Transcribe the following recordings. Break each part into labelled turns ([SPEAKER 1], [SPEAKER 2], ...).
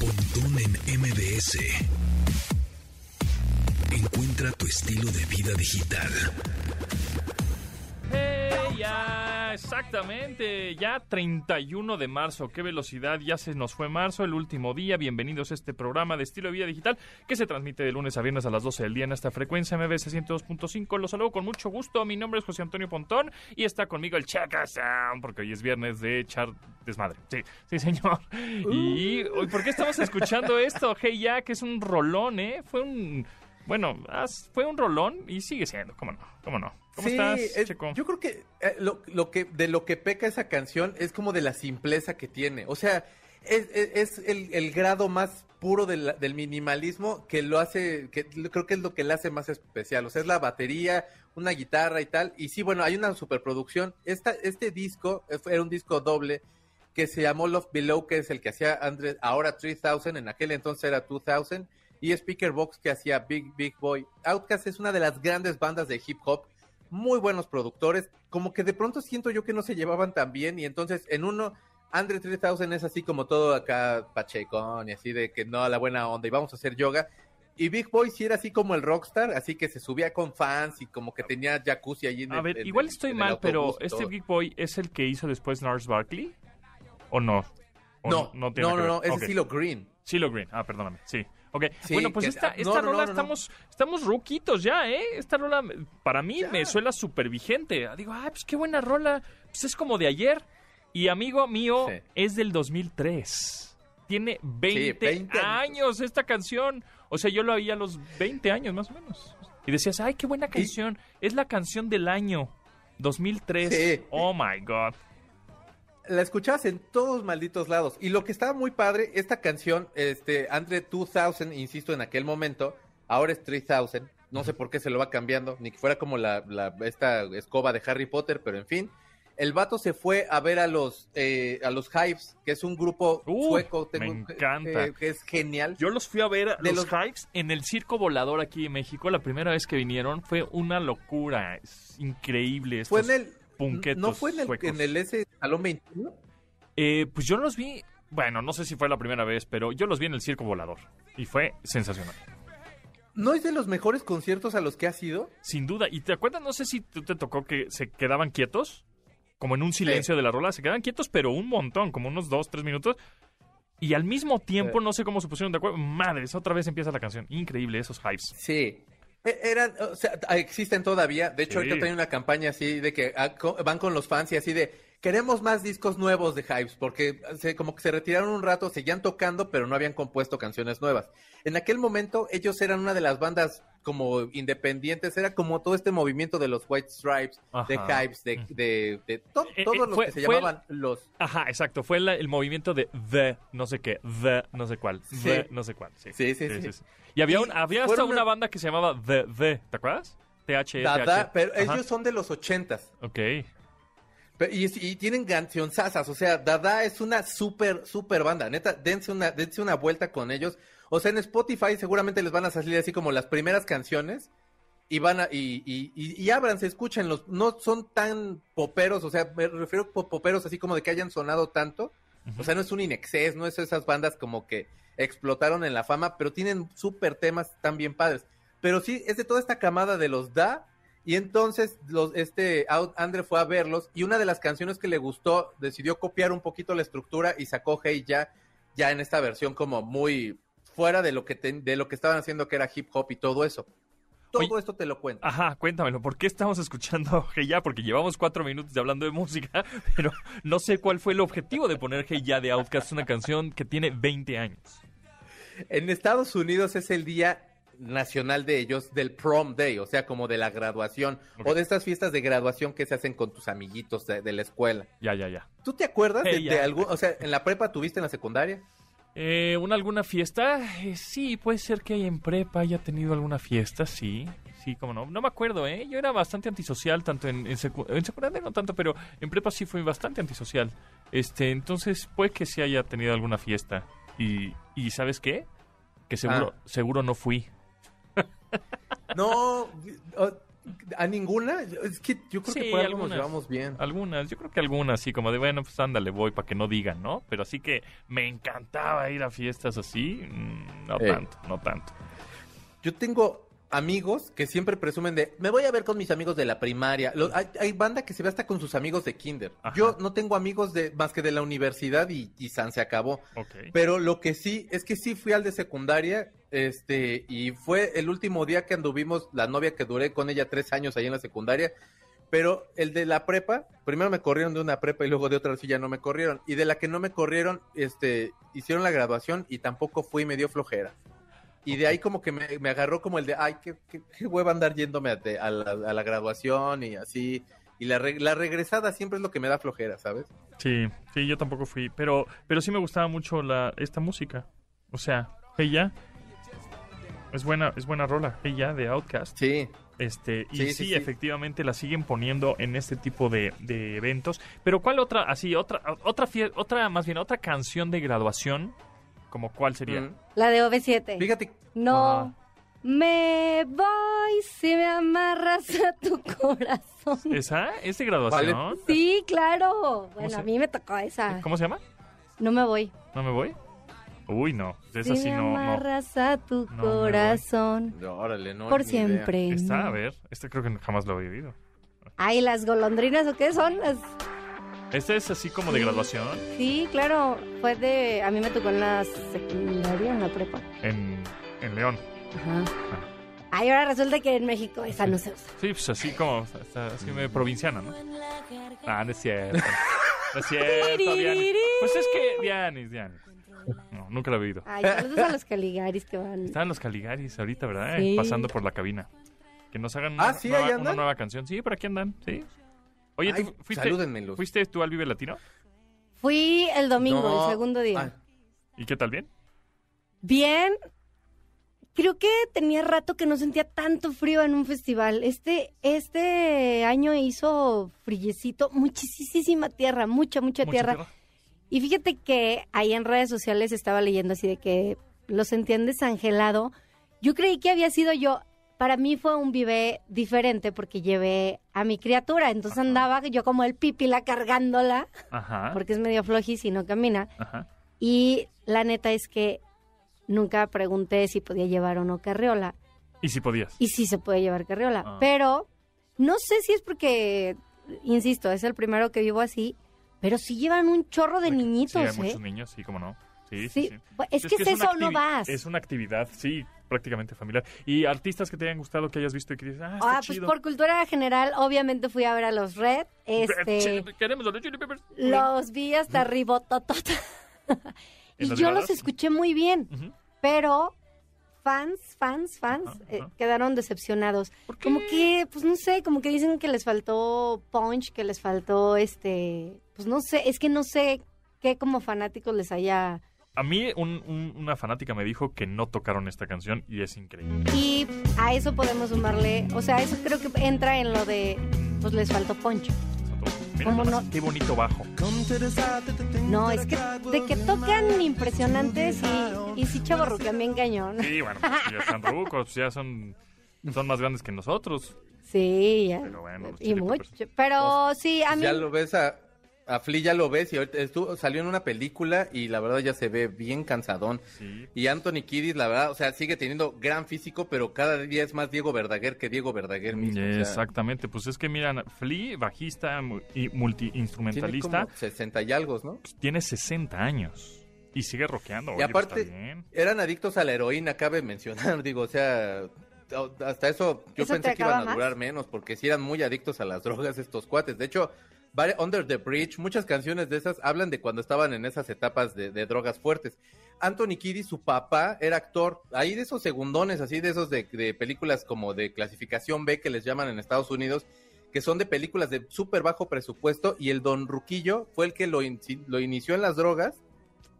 [SPEAKER 1] Pontón en MBS. Encuentra tu estilo de vida digital.
[SPEAKER 2] ¡Hey! Exactamente. Ya 31 de marzo. ¡Qué velocidad! Ya se nos fue marzo, el último día. Bienvenidos a este programa de estilo de vida digital que se transmite de lunes a viernes a las 12 del día en esta frecuencia MBS 102.5. Los saludo con mucho gusto. Mi nombre es José Antonio Pontón y está conmigo el Chaca Sound porque hoy es viernes de echar desmadre. Sí, sí, señor. Y hoy, ¿por qué estamos escuchando esto? Hey, ya, que es un rolón, ¿eh? Fue un. Bueno, fue un rolón y sigue siendo, ¿cómo no? ¿Cómo no? ¿Cómo
[SPEAKER 3] Sí,
[SPEAKER 2] estás,
[SPEAKER 3] es-
[SPEAKER 2] Checo?
[SPEAKER 3] yo creo que, eh, lo, lo que de lo que peca esa canción es como de la simpleza que tiene. O sea, es, es- es el, el grado más puro del, del minimalismo que lo hace, que creo que es lo que le hace más especial. O sea, es la batería, una guitarra y tal. Y sí, bueno, hay una superproducción. Esta, este disco eh, era un disco doble que se llamó Love Below, que es el que hacía Andre, ahora 3000, en aquel entonces era 2000, y Speaker Box que hacía Big Big Boy. Outkast es una de las grandes bandas de hip hop, muy buenos productores, como que de pronto siento yo que no se llevaban tan bien, y entonces en uno, Andre 3000 es así como todo acá pachecón, y así de que no, a la buena onda, y vamos a hacer yoga. Y Big Boy sí era así como el rockstar, así que se subía con fans y como que tenía jacuzzi allí en
[SPEAKER 2] A
[SPEAKER 3] el-
[SPEAKER 2] ver,
[SPEAKER 3] en
[SPEAKER 2] igual
[SPEAKER 3] el-
[SPEAKER 2] estoy mal, pero
[SPEAKER 3] autobús
[SPEAKER 2] ¿este. Big Boy es el que hizo después Nars Barkley? ¿O no? ¿O
[SPEAKER 3] No, no,
[SPEAKER 2] tiene
[SPEAKER 3] no, no, es
[SPEAKER 2] Ok.
[SPEAKER 3] Silo Green.
[SPEAKER 2] Silo Green. Ah, perdóname. Sí. Ok.
[SPEAKER 3] Sí,
[SPEAKER 2] bueno, pues esta, esta
[SPEAKER 3] no, no,
[SPEAKER 2] rola
[SPEAKER 3] no, no.
[SPEAKER 2] estamos, estamos ruquitos ya, ¿eh? Esta rola, para mí,
[SPEAKER 3] Ya.
[SPEAKER 2] me suena súper vigente. Digo, ah, pues qué buena rola. Pues es como de ayer. Y amigo mío,
[SPEAKER 3] Sí.
[SPEAKER 2] es del 2003. Tiene 20,
[SPEAKER 3] 20
[SPEAKER 2] años esta canción. O sea, yo lo oía a los 20 años más o menos. Y decías, ay, qué buena canción. Es la canción del año 2003.
[SPEAKER 3] Sí.
[SPEAKER 2] Oh my God.
[SPEAKER 3] La escuchabas en todos malditos lados. Y lo que estaba muy padre, esta canción, este, Andre 2000, insisto, en aquel momento, ahora es 3000, no sé por qué se lo va cambiando, ni que fuera como la, la- esta escoba de Harry Potter, pero en fin. El vato se fue a ver a los, eh, a los Hives, que es un grupo
[SPEAKER 2] Uh,
[SPEAKER 3] sueco,
[SPEAKER 2] me
[SPEAKER 3] tengo-
[SPEAKER 2] encanta.
[SPEAKER 3] eh, que es genial.
[SPEAKER 2] Yo los fui a ver
[SPEAKER 3] De
[SPEAKER 2] los,
[SPEAKER 3] los-
[SPEAKER 2] Hives en el Circo Volador aquí en México. La primera vez que vinieron fue una locura. Es increíble.
[SPEAKER 3] fue en el,
[SPEAKER 2] punquetos
[SPEAKER 3] no fue en el, en el ese Salón 21.
[SPEAKER 2] Eh, pues yo los vi, bueno, no sé si fue la primera vez, pero yo los vi en el Circo Volador. Y fue sensacional.
[SPEAKER 3] ¿No es de los mejores conciertos a los que has ido?
[SPEAKER 2] Sin duda. ¿Y te acuerdas? No sé si tú te tocó que se quedaban quietos. Como en un silencio de la rola. Se quedaban quietos, pero un montón. Como unos dos, tres minutos. Y al mismo tiempo,
[SPEAKER 3] Sí.
[SPEAKER 2] no sé cómo se pusieron de acuerdo. Madres, otra vez empieza la canción. Increíble esos Hives.
[SPEAKER 3] Sí. E- Eran, o sea, existen todavía. De hecho,
[SPEAKER 2] Sí.
[SPEAKER 3] ahorita tienen una campaña así de que ah, van con los fans y así de queremos más discos nuevos de Hypes, porque se, como que se retiraron un rato, seguían tocando, pero no habían compuesto canciones nuevas. En aquel momento, ellos eran una de las bandas como independientes, era como todo este movimiento de los White Stripes, de. Hypes, de, de, de to-
[SPEAKER 2] Eh, eh,
[SPEAKER 3] todos los
[SPEAKER 2] fue-
[SPEAKER 3] que se
[SPEAKER 2] el-
[SPEAKER 3] llamaban los.
[SPEAKER 2] Ajá, exacto. Fue el movimiento de The no sé qué, The no sé cuál,
[SPEAKER 3] Sí.
[SPEAKER 2] The no sé cuál. Sí,
[SPEAKER 3] Sí, sí, sí.
[SPEAKER 2] Y había,
[SPEAKER 3] Y
[SPEAKER 2] un- había hasta una
[SPEAKER 3] una-
[SPEAKER 2] banda que se llamaba The The, ¿te acuerdas? TH,
[SPEAKER 3] Dada, pero
[SPEAKER 2] Ajá.
[SPEAKER 3] ellos son de los ochentas.
[SPEAKER 2] Ok.
[SPEAKER 3] Pe- Y, y tienen cancionzasas, o sea, Dada es una súper, súper banda, neta, dense una, dense una vuelta con ellos. O sea, en Spotify seguramente les van a salir así como las primeras canciones y van a, y, y, y, y ábranse, escúchenlos. No son tan poperos, o sea, me refiero a poperos así como de que hayan sonado tanto. O sea, no es un Inexcess, no es esas bandas como que explotaron en la fama, pero tienen súper temas tan bien padres. Pero sí, es de toda esta camada de los Da. Y entonces los, este Andre fue a verlos y una de las canciones que le gustó decidió copiar un poquito la estructura y sacó Hey Ya, ya en esta versión como muy fuera de lo que te- de lo que estaban haciendo que era hip hop y todo eso. Todo
[SPEAKER 2] Oye,
[SPEAKER 3] esto te lo cuento.
[SPEAKER 2] Ajá, cuéntamelo. ¿Por qué estamos escuchando Hey Ya? Porque llevamos cuatro minutos de hablando de música, pero no sé cuál fue el objetivo de poner Hey Ya de Outkast, una canción que tiene 20 años.
[SPEAKER 3] En Estados Unidos es el día nacional de ellos del prom day, o sea, como de la graduación o de estas fiestas de graduación que se hacen con tus amiguitos de, de la escuela.
[SPEAKER 2] Ya, ya, ya.
[SPEAKER 3] ¿Tú te acuerdas de,
[SPEAKER 2] Hey,
[SPEAKER 3] de algún, o sea, en la prepa tuviste en la secundaria?
[SPEAKER 2] Eh, ¿Una alguna fiesta? Eh, sí, puede ser que en prepa haya tenido alguna fiesta, sí. Sí, como no. No me acuerdo, ¿eh? Yo era bastante antisocial, tanto en, en, secu- en secundaria no tanto, pero en prepa sí fui bastante antisocial. Este, entonces puede que sí haya tenido alguna fiesta. Y, y ¿sabes qué? Que seguro,
[SPEAKER 3] Ah.
[SPEAKER 2] seguro no fui.
[SPEAKER 3] No, ¿A ninguna? Es que yo creo
[SPEAKER 2] Sí,
[SPEAKER 3] que por algo nos llevamos bien.
[SPEAKER 2] Algunas, yo creo que algunas, así como de, bueno, pues ándale, voy para que no digan, ¿no? Pero así que me encantaba ir a fiestas así, mm, no
[SPEAKER 3] Eh.
[SPEAKER 2] tanto, no tanto.
[SPEAKER 3] Yo tengo amigos que siempre presumen de, me voy a ver con mis amigos de la primaria. Lo- hay, hay banda que se ve hasta con sus amigos de kinder.
[SPEAKER 2] Ajá.
[SPEAKER 3] Yo no tengo amigos de más que de la universidad y, y San se acabó. Pero lo que sí, es que sí fui al de secundaria, este, y fue el último día que anduvimos, la novia que duré con ella tres años ahí en la secundaria, pero el de la prepa, primero me corrieron de una prepa y luego de otra sí ya no me corrieron, y de la que no me corrieron, este, hicieron la graduación y tampoco fui, me dio flojera. Y de ahí como que me, me agarró como el de, ay, qué, qué, qué hueva andar yéndome a, la, a la graduación y así. Y la, re- la regresada siempre es lo que me da flojera, ¿sabes?
[SPEAKER 2] Sí, sí, yo tampoco fui, pero, pero sí me gustaba mucho la, esta música. O sea, Ya. Es buena, es buena rola, Ya de Outcast.
[SPEAKER 3] Sí.
[SPEAKER 2] Este, y
[SPEAKER 3] Sí,
[SPEAKER 2] sí,
[SPEAKER 3] sí, sí.
[SPEAKER 2] efectivamente la siguen poniendo en este tipo de, de eventos. Pero ¿cuál otra, así, otra, otra, otra, más bien, otra canción de graduación? Como cuál sería?
[SPEAKER 3] Mm.
[SPEAKER 4] La de OV7.
[SPEAKER 3] Fíjate,
[SPEAKER 4] No me voy si me amarras a tu corazón.
[SPEAKER 2] ¿Esa? ¿Es de graduación?
[SPEAKER 4] Sí, claro. Bueno, a mí me tocó esa.
[SPEAKER 2] ¿Cómo se llama?
[SPEAKER 4] No me voy.
[SPEAKER 2] ¿No me voy? Uy, no. De esa
[SPEAKER 4] si
[SPEAKER 2] sí
[SPEAKER 4] me
[SPEAKER 2] no, no.
[SPEAKER 4] amarras a tu
[SPEAKER 2] voy.
[SPEAKER 4] corazón.
[SPEAKER 3] órale, no.
[SPEAKER 4] por siempre.
[SPEAKER 2] Esta,
[SPEAKER 4] no.
[SPEAKER 2] a ver. Este creo que jamás lo he vivido.
[SPEAKER 4] Ay, las golondrinas o qué son las.
[SPEAKER 2] ¿Esta es así como de
[SPEAKER 4] Sí.
[SPEAKER 2] graduación?
[SPEAKER 4] Sí, claro. Fue de. A mí me tocó en la secundaria, en la prepa.
[SPEAKER 2] En, en León.
[SPEAKER 4] Ajá. Ay, ahora resulta que en México esa no se usa.
[SPEAKER 2] Sí, pues así como, está así medio provinciana, ¿no? Ah, no es cierto. No es cierto, Dianis. Pues es que Dianis, Dianis. No, nunca lo he oído.
[SPEAKER 4] Ay, saludos a los Caligaris que van.
[SPEAKER 2] Estaban los Caligaris ahorita, ¿verdad?
[SPEAKER 4] Sí.
[SPEAKER 2] Eh, Pasando por la cabina. Que nos hagan
[SPEAKER 3] Ah,
[SPEAKER 2] una,
[SPEAKER 3] ¿sí?
[SPEAKER 2] nueva,
[SPEAKER 3] ¿Ahí
[SPEAKER 2] una nueva canción. Sí, por aquí andan, sí. Oye,
[SPEAKER 3] Ay,
[SPEAKER 2] ¿tú fuiste,
[SPEAKER 3] salúdenmelos.
[SPEAKER 2] fuiste tú al Vive Latino?
[SPEAKER 4] Fui el domingo,
[SPEAKER 3] No.
[SPEAKER 4] el segundo día.
[SPEAKER 3] Ah,
[SPEAKER 2] ¿Y qué tal bien?
[SPEAKER 4] Bien. Creo que tenía rato que no sentía tanto frío en un festival. Este, este año hizo frillecito, muchísima tierra, mucha, mucha
[SPEAKER 2] ¿Mucha
[SPEAKER 4] tierra.
[SPEAKER 2] tierra?
[SPEAKER 4] Y fíjate que ahí en redes sociales estaba leyendo así de que lo sentían desangelado. Yo creí que había sido yo. Para mí fue un vive diferente porque llevé a mi criatura. Entonces
[SPEAKER 2] Ajá.
[SPEAKER 4] andaba yo como el pipila cargándola,
[SPEAKER 2] Ajá.
[SPEAKER 4] porque es medio flojis y no camina.
[SPEAKER 2] Ajá.
[SPEAKER 4] Y la neta es que nunca pregunté si podía llevar o no carriola.
[SPEAKER 2] ¿Y si podías?
[SPEAKER 4] Y sí se puede llevar carriola.
[SPEAKER 2] Ah.
[SPEAKER 4] Pero no sé si es porque, insisto, es el primero que vivo así, pero sí llevan un chorro de
[SPEAKER 2] Sí,
[SPEAKER 4] niñitos,
[SPEAKER 2] hay
[SPEAKER 4] ¿eh?
[SPEAKER 2] muchos niños, sí, como no. Sí, sí,
[SPEAKER 4] Sí,
[SPEAKER 2] sí.
[SPEAKER 4] pues, es que es eso, no vas.
[SPEAKER 2] Es una actividad, sí, prácticamente familiar. ¿Y artistas que te hayan gustado, que hayas visto y que dices, ah, está
[SPEAKER 4] Ah, pues por cultura general, obviamente fui a ver a los Red. Este,
[SPEAKER 2] Queremos los de Chili Peppers.
[SPEAKER 4] los vi hasta ribototota.
[SPEAKER 2] ¿En
[SPEAKER 4] y yo los escuché muy bien, pero fans, fans, fans
[SPEAKER 2] Ajá,
[SPEAKER 4] eh,
[SPEAKER 2] ajá.
[SPEAKER 4] quedaron decepcionados.
[SPEAKER 2] ¿Por qué?
[SPEAKER 4] Como que, pues no sé, como que dicen que les faltó punch, que les faltó este, pues no sé, es que no sé qué como fanáticos les haya...
[SPEAKER 2] A mí un- un- una fanática me dijo que no tocaron esta canción y es increíble.
[SPEAKER 4] Y a eso podemos sumarle, o sea, eso creo que entra en lo de, pues les faltó punch.
[SPEAKER 2] Mira
[SPEAKER 4] ¿Cómo
[SPEAKER 2] nomás
[SPEAKER 4] no?
[SPEAKER 2] qué bonito bajo.
[SPEAKER 4] No, es que de que tocan impresionantes y, y sí chaborruquean bien cañón.
[SPEAKER 2] Sí, bueno, pues ya están rucos, ya son, son más grandes que nosotros.
[SPEAKER 4] Sí, ya.
[SPEAKER 2] Pero bueno, los
[SPEAKER 4] y mucho. Pero sí, a mí...
[SPEAKER 3] Ya lo ves a, a Flea, ya lo ves y ahorita estuvo, salió en una película y la verdad ya se ve bien cansadón.
[SPEAKER 2] Sí.
[SPEAKER 3] Y Anthony Kiddis, la verdad, o sea, sigue teniendo gran físico, pero cada día es más Diego Verdaguer que Diego Verdaguer mismo. o sea,
[SPEAKER 2] Exactamente, pues es que miran, Flea, bajista y
[SPEAKER 3] tiene
[SPEAKER 2] multiinstrumentalista,
[SPEAKER 3] como 60 y algo, ¿no?
[SPEAKER 2] tiene 60 años y sigue rockeando.
[SPEAKER 3] Y
[SPEAKER 2] oye, pues,
[SPEAKER 3] aparte,
[SPEAKER 2] está bien.
[SPEAKER 3] eran adictos a la heroína, cabe mencionar, digo, o sea, hasta eso yo
[SPEAKER 4] ¿Eso te
[SPEAKER 3] pensé que iban a durar menos, porque sí eran muy adictos a las drogas estos cuates. De hecho, Under the Bridge, muchas canciones de esas hablan de cuando estaban en esas etapas de, de drogas fuertes. Anthony Kiddis, su papá, era actor, ahí de esos segundones, así de esos de, de películas como de clasificación B que les llaman en Estados Unidos, que son de películas de súper bajo presupuesto, y el Don Ruquillo fue el que lo, in- lo inició en las drogas,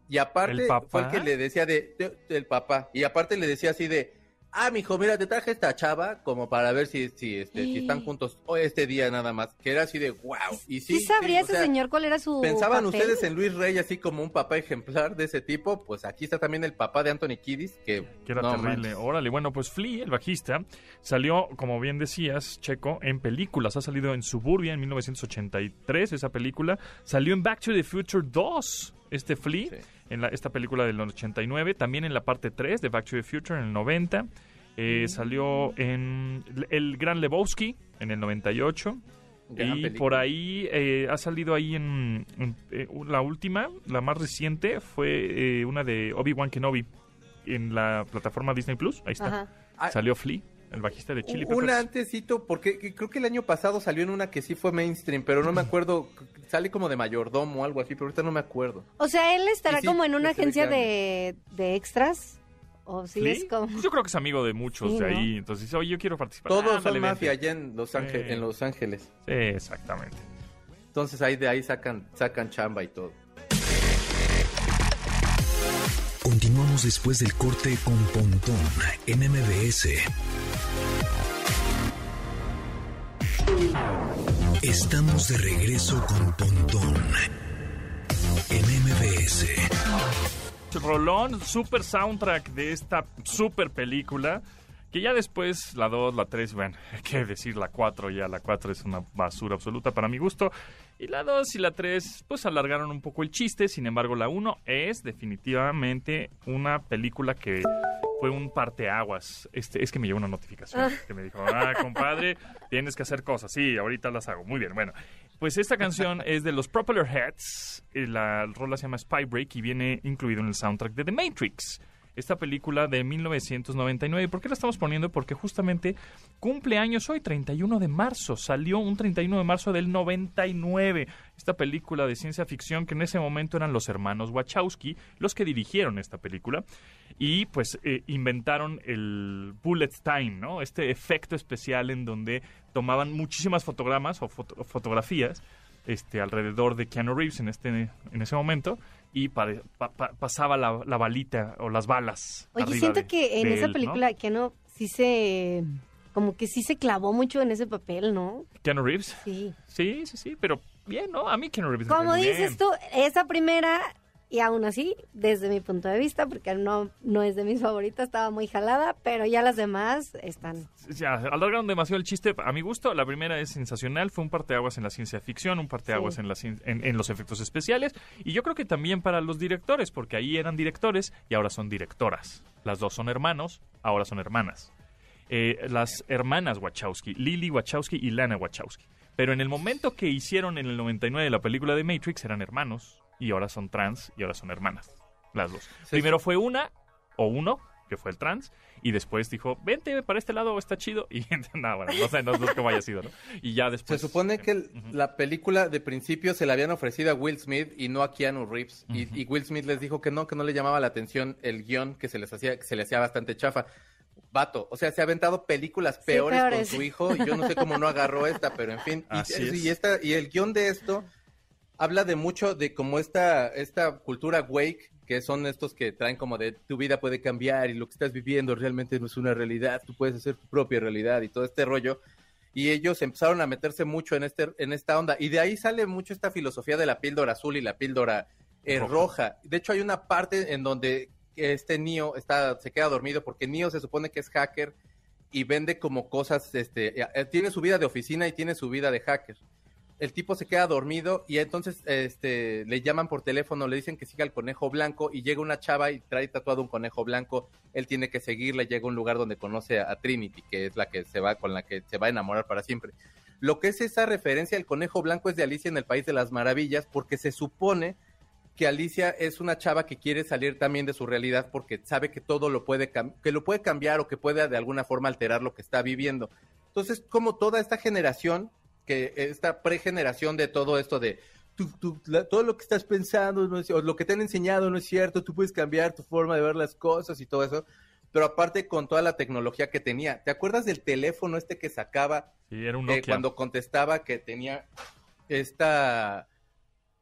[SPEAKER 3] y aparte
[SPEAKER 2] ¿El papá?
[SPEAKER 3] fue el que le decía de, de- del papá, y aparte le decía así de, ah, mijo, mira, te traje esta chava como para ver si, si, este, si están juntos o este día nada más. Que era así de wow. Y sí,
[SPEAKER 4] ¿Sí sabría
[SPEAKER 3] sí, o
[SPEAKER 4] ese
[SPEAKER 3] sea,
[SPEAKER 4] señor cuál era su
[SPEAKER 3] ¿Pensaban
[SPEAKER 4] papel?
[SPEAKER 3] ustedes en Luis Rey así como un papá ejemplar de ese tipo? Pues aquí está también el papá de Anthony Kiddis, que,
[SPEAKER 2] Que era
[SPEAKER 3] no
[SPEAKER 2] terrible. Órale, bueno, pues Flea, el bajista, salió, como bien decías, Checo, en películas. Ha salido en Suburbia en 1983, esa película. Salió en Back to the Future 2, este Flea,
[SPEAKER 3] Sí.
[SPEAKER 2] en la- esta película del 89. También en la parte 3 de Back to the Future en el 90. Eh, Salió en El Gran Lebowski en el 98.
[SPEAKER 3] Gran
[SPEAKER 2] y
[SPEAKER 3] película.
[SPEAKER 2] por ahí eh, ha salido ahí en, en, eh, la última, la más reciente, fue eh, una de Obi-Wan Kenobi en la plataforma Disney Plus. Ahí está.
[SPEAKER 4] Ajá.
[SPEAKER 3] Ah,
[SPEAKER 2] Salió Flea, el bajista de Chili
[SPEAKER 3] Un
[SPEAKER 2] Peppers.
[SPEAKER 3] antesito, porque que- creo que el año pasado salió en una que sí fue mainstream, pero no me acuerdo, sale como de mayordomo o algo así, pero ahorita no me acuerdo.
[SPEAKER 4] O sea, él estará
[SPEAKER 3] sí,
[SPEAKER 4] como en una agencia de, de extras. O sí
[SPEAKER 2] ¿Flea?
[SPEAKER 4] es como.
[SPEAKER 2] Yo creo que es amigo de muchos
[SPEAKER 4] Sí,
[SPEAKER 2] de
[SPEAKER 4] ¿no?
[SPEAKER 2] ahí. Entonces dice, oye, yo quiero participar.
[SPEAKER 3] Todos
[SPEAKER 2] Ándale,
[SPEAKER 3] son mafia allá en Los, Ángeles,
[SPEAKER 2] Sí.
[SPEAKER 3] en Los Ángeles.
[SPEAKER 2] Sí, exactamente.
[SPEAKER 3] Entonces ahí de ahí sacan, sacan chamba y todo.
[SPEAKER 1] Continuamos después del corte con Pontón en MBS. Estamos de regreso con Pontón en MBS.
[SPEAKER 2] Rolón, super soundtrack de esta super película. Que ya después, la 2, la 3, bueno, qué decir, la 4 ya, la 4 es una basura absoluta para mi gusto. Y la 2 y la 3, pues alargaron un poco el chiste. Sin embargo, la 1 es definitivamente una película que fue un parteaguas. Este, es que me llegó una notificación que me dijo, ah, compadre, tienes que hacer cosas. Sí, ahorita las hago. Muy bien, bueno. Pues esta canción es de los Propeller Heads. eh, La rola se llama Spy Break y viene incluido en el soundtrack de The Matrix. Esta película de 1999. ¿Por qué la estamos poniendo? Porque justamente cumple años hoy, 31 de marzo. Salió un 31 de marzo del 99. Esta película de ciencia ficción que en ese momento eran los hermanos Wachowski los que dirigieron esta película. Y pues eh, inventaron el bullet time, ¿no? Este efecto especial en donde tomaban muchísimas fotogramas o, foto- fotografías este, alrededor de Keanu Reeves en, este, en ese momento y pare- pa- pa- pasaba la, la balita o las balas.
[SPEAKER 4] Oye, siento
[SPEAKER 2] de-
[SPEAKER 4] que en esa película no sí se como que sí se clavó mucho en ese papel, ¿no?
[SPEAKER 2] Keanu Reeves.
[SPEAKER 4] Sí.
[SPEAKER 2] Sí, sí, sí, pero bien, ¿no? A mí Keanu Reeves
[SPEAKER 4] Como dices
[SPEAKER 2] bien.
[SPEAKER 4] tú, esa primera y aún así, desde mi punto de vista, porque no no es de mis favoritas, estaba muy jalada, pero ya las demás están.
[SPEAKER 2] Ya, alargaron demasiado el chiste. A mi gusto, la primera es sensacional. Fue un parteaguas en la ciencia ficción, un parteaguas
[SPEAKER 4] Sí.
[SPEAKER 2] en, la en, en los efectos especiales. Y yo creo que también para los directores, porque ahí eran directores y ahora son directoras. Las dos son hermanos, ahora son hermanas. Eh, las hermanas Wachowski, Lily Wachowski y Lana Wachowski. Pero en el momento que hicieron en el 99 la película de Matrix, eran hermanos. Y ahora son trans y ahora son hermanas. Las dos. Primero fue una o uno, que fue el trans, y después dijo, vente para este lado, está chido. Y nada, bueno, no sé, no sé cómo haya sido, ¿no? Y ya
[SPEAKER 3] Se
[SPEAKER 2] después.
[SPEAKER 3] supone que el- la película de principio se la habían ofrecido a Will Smith y no a Keanu Reeves. Y- y, Will Smith les dijo que no, que no le llamaba la atención el guion que se les hacía, que se le hacía bastante chafa. Vato, o sea, se ha aventado películas
[SPEAKER 4] Sí,
[SPEAKER 3] peores, con su hijo y yo no sé cómo no agarró esta, pero en fin. Y,
[SPEAKER 2] es.
[SPEAKER 3] y esta, y el guion de esto habla de mucho de cómo esta, esta cultura wake, que son estos que traen como de tu vida puede cambiar y lo que estás viviendo realmente no es una realidad, tú puedes hacer tu propia realidad y todo este rollo. Y ellos empezaron a meterse mucho en, este, en esta onda. Y de ahí sale mucho esta filosofía de la píldora azul y la píldora eh,
[SPEAKER 2] Roja.
[SPEAKER 3] roja. De hecho, hay una parte en donde este Neo está, se queda dormido porque Neo se supone que es hacker y vende como cosas, este, eh, tiene su vida de oficina y tiene su vida de hacker. El tipo se queda dormido y entonces este, le llaman por teléfono, le dicen que siga al conejo blanco y llega una chava y trae tatuado un conejo blanco. Él tiene que seguirle, llega a un lugar donde conoce a, Trinity, que es la que se va con la que se va a enamorar para siempre. Lo que es esa referencia al conejo blanco es de Alicia en el País de las Maravillas, porque se supone que Alicia es una chava que quiere salir también de su realidad porque sabe que todo lo puede que lo puede cambiar o que puede de alguna forma alterar lo que está viviendo. Entonces, como toda esta generación, que esta pregeneración de todo esto de tú- tú- la- todo lo que estás pensando no es- o lo que te han enseñado no es cierto, tú puedes cambiar tu forma de ver las cosas y todo eso, pero aparte con toda la tecnología que tenía. ¿Te acuerdas del teléfono este que sacaba
[SPEAKER 2] Sí, era un
[SPEAKER 3] eh,
[SPEAKER 2] Nokia.
[SPEAKER 3] cuando contestaba que tenía esta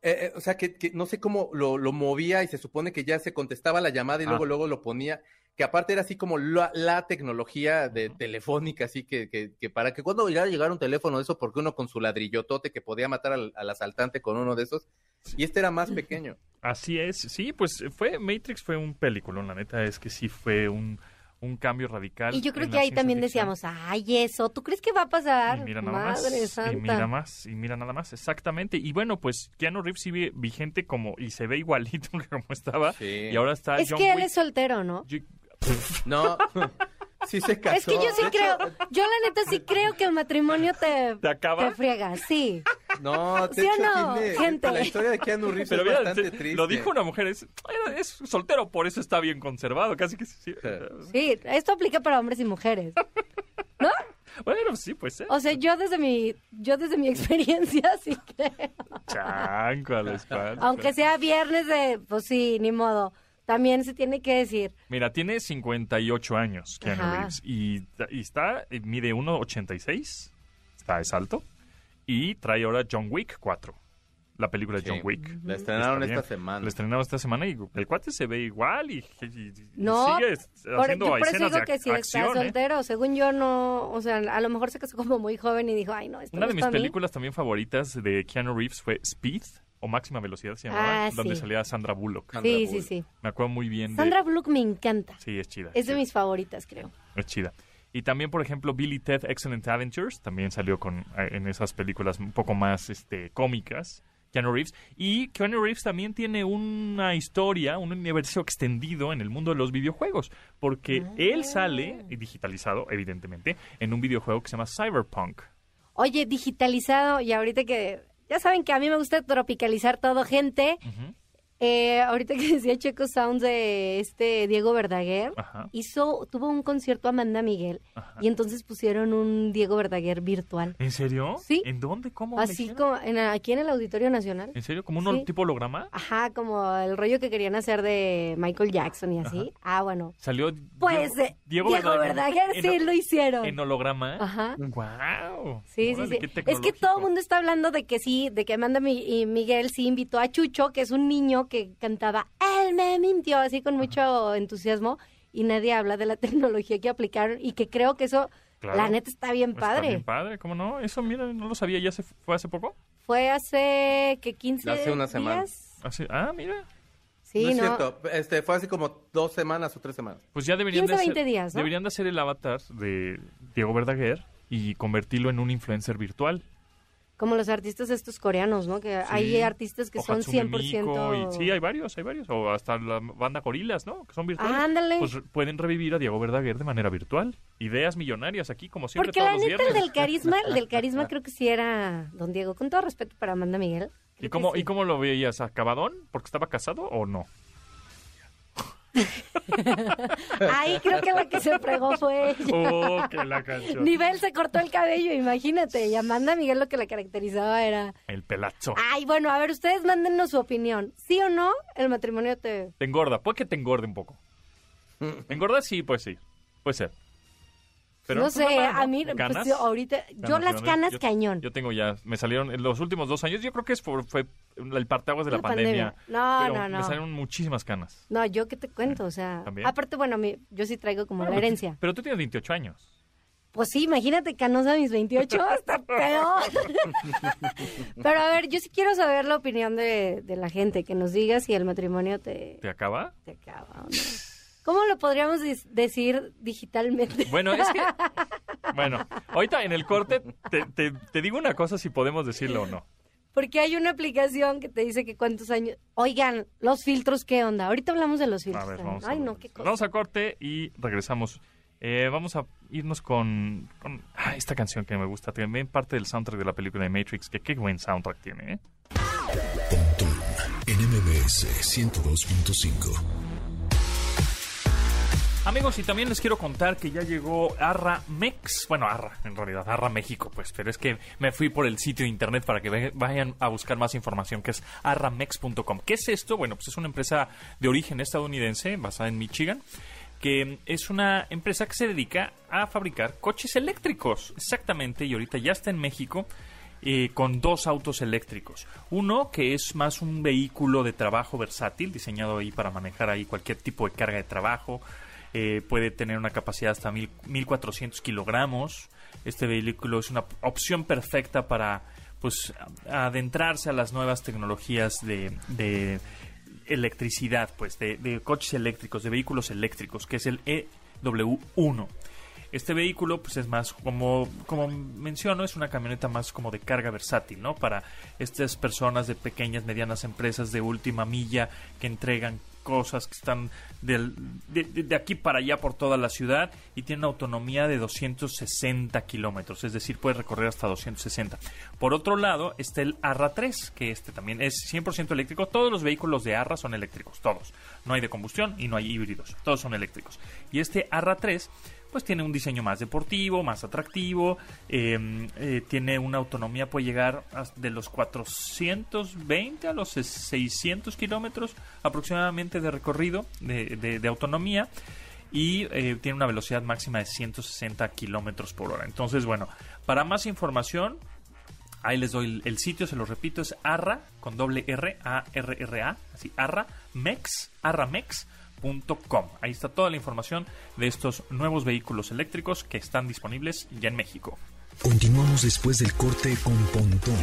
[SPEAKER 3] eh, eh, o sea, que, que no sé cómo lo, lo movía y se supone que ya se contestaba la llamada y
[SPEAKER 2] Ah.
[SPEAKER 3] luego, luego lo ponía, que aparte era así como la, la tecnología de telefónica, así que, que, que para que cuando ya llegara un teléfono de eso, porque uno con su ladrillotote que podía matar al, al asaltante con uno de esos, y este era más pequeño.
[SPEAKER 2] Así es, sí, pues fue Matrix fue un película, la neta es que sí fue un, un cambio radical.
[SPEAKER 4] Y yo creo que ahí también
[SPEAKER 2] ficción.
[SPEAKER 4] decíamos, ay, eso, ¿tú crees que va a pasar?
[SPEAKER 2] Y mira nada
[SPEAKER 4] Madre
[SPEAKER 2] más.
[SPEAKER 4] santa.
[SPEAKER 2] Y mira más, y mira nada más, exactamente. Y bueno, pues Keanu Reeves sigue vigente como, y se ve igualito que como estaba.
[SPEAKER 3] Sí.
[SPEAKER 2] Y ahora está
[SPEAKER 4] Es
[SPEAKER 2] John
[SPEAKER 4] que él
[SPEAKER 2] Wick.
[SPEAKER 4] es soltero, ¿no?
[SPEAKER 2] Yo-
[SPEAKER 3] No, sí se casó.
[SPEAKER 4] Es que yo sí
[SPEAKER 3] De hecho,
[SPEAKER 4] creo, yo la neta sí creo que el matrimonio te,
[SPEAKER 2] ¿Te acaba?
[SPEAKER 4] te friega, sí.
[SPEAKER 3] No, de
[SPEAKER 4] ¿Sí
[SPEAKER 3] hecho
[SPEAKER 4] no,
[SPEAKER 3] tiene-
[SPEAKER 4] gente?
[SPEAKER 3] la historia de Keanu Reeves
[SPEAKER 2] Pero
[SPEAKER 3] es
[SPEAKER 2] mira,
[SPEAKER 3] bastante
[SPEAKER 2] se-
[SPEAKER 3] triste.
[SPEAKER 2] lo dijo una mujer, es, es soltero, por eso está bien conservado, casi que sí.
[SPEAKER 4] Sí, esto aplica para hombres y mujeres. ¿No?
[SPEAKER 2] Bueno, sí, pues ser.
[SPEAKER 4] O sea, yo desde mi, yo desde mi experiencia sí creo.
[SPEAKER 2] Chanco a la espalda.
[SPEAKER 4] Aunque sea viernes de, pues sí, ni modo. También se tiene que decir.
[SPEAKER 2] Mira, tiene 58 años Keanu
[SPEAKER 4] Ajá.
[SPEAKER 2] Reeves y, y está, y mide 1,86, está es alto, y trae ahora John Wick 4, la película de
[SPEAKER 3] Sí.
[SPEAKER 2] John Wick.
[SPEAKER 3] La estrenaron esta semana.
[SPEAKER 2] La estrenaron esta semana y el cuate se ve igual y, y- y
[SPEAKER 4] No,
[SPEAKER 2] sigue
[SPEAKER 4] Por,
[SPEAKER 2] haciendo
[SPEAKER 4] yo por eso digo que si está
[SPEAKER 2] ¿eh?
[SPEAKER 4] soltero, según yo no, o sea, a lo mejor se casó como muy joven y dijo, ay no, esto
[SPEAKER 2] Una
[SPEAKER 4] no
[SPEAKER 2] de mis
[SPEAKER 4] para mí".
[SPEAKER 2] películas también favoritas de Keanu Reeves fue Speed o Máxima Velocidad se llamaba,
[SPEAKER 4] Ah,
[SPEAKER 2] donde salía Sandra Bullock.
[SPEAKER 3] Sandra
[SPEAKER 4] Sí, sí,
[SPEAKER 3] Bullock.
[SPEAKER 4] sí.
[SPEAKER 2] Me acuerdo muy bien de...
[SPEAKER 4] Sandra Bullock me encanta.
[SPEAKER 2] Sí, es chida.
[SPEAKER 4] Es de mis favoritas, creo.
[SPEAKER 2] Es chida. Y también, por ejemplo, Billy Ted Excellent Adventures también salió con eh, en esas películas un poco más este cómicas. Keanu Reeves. Y Keanu Reeves también tiene una historia, un universo extendido en el mundo de los videojuegos. Porque él sale, y digitalizado, evidentemente, en un videojuego que se llama Cyberpunk.
[SPEAKER 4] Oye, digitalizado, y ahorita que, ya saben que a mí me gusta tropicalizar todo, gente. Eh, ahorita que decía Checo Sounds de este Diego Verdaguer,
[SPEAKER 2] Ajá.
[SPEAKER 4] hizo, tuvo un concierto Amanda Miguel
[SPEAKER 2] Ajá.
[SPEAKER 4] y entonces pusieron un Diego Verdaguer virtual.
[SPEAKER 2] ¿En serio?
[SPEAKER 4] Sí.
[SPEAKER 2] ¿En dónde? ¿Cómo?
[SPEAKER 4] Así como en, aquí en el Auditorio Nacional.
[SPEAKER 2] ¿En serio? ¿Como un
[SPEAKER 4] Sí.
[SPEAKER 2] tipo holograma?
[SPEAKER 4] Ajá, como el rollo que querían hacer de Michael Jackson y así. Ah, bueno.
[SPEAKER 2] Salió
[SPEAKER 4] Pues eh, Diego, Verdaguer
[SPEAKER 2] en-
[SPEAKER 4] sí lo hicieron.
[SPEAKER 2] En holograma.
[SPEAKER 4] Ajá.
[SPEAKER 2] ¡Guau!
[SPEAKER 4] Sí, sí,
[SPEAKER 2] Órale,
[SPEAKER 4] sí. Es que todo el mundo está hablando de que sí, de que Amanda Mi- y Miguel sí invitó a Chucho, que es un niño que cantaba Él me mintió, así con mucho entusiasmo, y nadie habla de la tecnología que aplicaron y que creo que eso,
[SPEAKER 2] Claro.
[SPEAKER 4] la neta, está bien
[SPEAKER 2] Está
[SPEAKER 4] padre.
[SPEAKER 2] bien padre, ¿cómo no? Eso, mira, no lo sabía, ¿ya se fue hace poco?
[SPEAKER 4] Fue hace, que 15
[SPEAKER 3] Hace una semana.
[SPEAKER 4] días?
[SPEAKER 2] Hace, ah, mira,
[SPEAKER 4] Sí,
[SPEAKER 3] no es
[SPEAKER 4] ¿no?
[SPEAKER 3] cierto, este, fue así como dos semanas o tres semanas.
[SPEAKER 2] pues ya deberían
[SPEAKER 4] 15,
[SPEAKER 2] de hacer,
[SPEAKER 4] 20 días, ¿no?
[SPEAKER 2] deberían de hacer el avatar de Diego Verdaguer y convertirlo en un influencer virtual.
[SPEAKER 4] Como los artistas estos coreanos, ¿no? Que hay artistas que
[SPEAKER 2] O
[SPEAKER 4] son
[SPEAKER 2] Hatsune
[SPEAKER 4] 100%...
[SPEAKER 2] Miku, y- sí, hay varios, hay varios. O hasta la banda Gorilas, ¿no? Que son virtuales.
[SPEAKER 4] Ándale.
[SPEAKER 2] Pues pueden revivir a Diego Verdaguer de manera virtual. Ideas millonarias aquí, como siempre,
[SPEAKER 4] Porque
[SPEAKER 2] todos
[SPEAKER 4] la
[SPEAKER 2] los
[SPEAKER 4] neta, el
[SPEAKER 2] viernes.
[SPEAKER 4] del carisma, el del carisma creo que sí era Don Diego. Con todo respeto para Amanda Miguel.
[SPEAKER 2] ¿Y cómo,
[SPEAKER 4] sí.
[SPEAKER 2] ¿Y cómo lo veías? ¿Acabadón? ¿Porque estaba casado o no?
[SPEAKER 4] Ahí creo que la que se fregó fue ella.
[SPEAKER 2] ¡Oh, que la canción!
[SPEAKER 4] Nivel se cortó el cabello, imagínate. Y Amanda Miguel lo que la caracterizaba era...
[SPEAKER 2] El pelazo.
[SPEAKER 4] Ay, bueno, a ver, ustedes mándennos su opinión. ¿Sí o no el matrimonio te...
[SPEAKER 2] Te engorda. Puede que te engorde un poco. ¿Engorda? Sí, pues sí. Puede ser. Pero
[SPEAKER 4] no
[SPEAKER 2] pues,
[SPEAKER 4] sé, a mí, pues yo ahorita... Yo las canas
[SPEAKER 2] yo-
[SPEAKER 4] cañón.
[SPEAKER 2] Yo tengo ya, me salieron en los últimos dos años, yo creo que es por- fue el partaguas de la,
[SPEAKER 4] La
[SPEAKER 2] pandemia.
[SPEAKER 4] pandemia. No,
[SPEAKER 2] pero
[SPEAKER 4] no, no.
[SPEAKER 2] Me salieron muchísimas canas.
[SPEAKER 4] No, yo qué te cuento, o sea...
[SPEAKER 2] ¿También?
[SPEAKER 4] Aparte, bueno, mi- yo sí traigo como la herencia.
[SPEAKER 2] Pero tú tienes 28 años.
[SPEAKER 4] Pues sí, imagínate canosa a mis 28, está peor. Pero a ver, yo sí quiero saber la opinión de, de la gente, que nos diga si el matrimonio te,
[SPEAKER 2] ¿Te acaba?
[SPEAKER 4] te acaba no. ¿Cómo lo podríamos decir digitalmente?
[SPEAKER 2] Bueno, es que... bueno, ahorita en el corte te, te- te digo una cosa si podemos decirlo o no.
[SPEAKER 4] Porque hay una aplicación que te dice que cuántos años... Oigan, los filtros, ¿qué onda? Ahorita hablamos de los
[SPEAKER 2] A
[SPEAKER 4] filtros.
[SPEAKER 2] ver,
[SPEAKER 4] también.
[SPEAKER 2] vamos a,
[SPEAKER 4] Ay, no, qué cosa.
[SPEAKER 2] vamos a corte y regresamos. Eh, vamos a irnos con, con ah, esta canción que me gusta, también parte del soundtrack de la película de Matrix, que qué buen soundtrack tiene, ¿eh?
[SPEAKER 1] Pontón en MBS 102.5.
[SPEAKER 2] Amigos, y también les quiero contar que ya llegó Arra Mex. Bueno, Arra, en realidad, Arra México, pues, pero es que me fui por el sitio de internet para que vayan a buscar más información, que es arramex.com. ¿Qué es esto? Bueno, pues es una empresa de origen estadounidense, basada en Michigan, que es una empresa que se dedica a fabricar coches eléctricos, exactamente, y ahorita ya está en México. eh, con dos autos eléctricos. Uno que es más un vehículo de trabajo versátil, diseñado ahí para manejar ahí cualquier tipo de carga de trabajo. Eh, puede tener una capacidad hasta mil, 1400 kilogramos. Este vehículo es una opción perfecta para pues adentrarse a las nuevas tecnologías de, electricidad, pues de, de coches eléctricos, de vehículos eléctricos, que es el EW1. Este vehículo, pues es más como, como menciono, es una camioneta más como de carga versátil, ¿no? Para estas personas de pequeñas, medianas empresas de última milla que entregan cosas que están del, de, aquí para allá por toda la ciudad y tiene una autonomía de 260 kilómetros, es decir, puede recorrer hasta 260. Por otro lado está el Arra 3, que este también es 100% eléctrico. Todos los vehículos de Arra son eléctricos, todos. No hay de combustión y no hay híbridos, todos son eléctricos. Y este Arra 3 pues tiene un diseño más deportivo, más atractivo, em, eh, tiene una autonomía, puede llegar de los 420 a los 600 kilómetros aproximadamente de recorrido de, autonomía y eh, tiene una velocidad máxima de 160 kilómetros por hora. Entonces, bueno, para más información, ahí les doy el, sitio, se lo repito, es arra con doble R, A R R A, así arra mex, Ahí está toda la información de estos nuevos vehículos eléctricos que están disponibles ya en México.
[SPEAKER 1] Continuamos después del corte con Pontón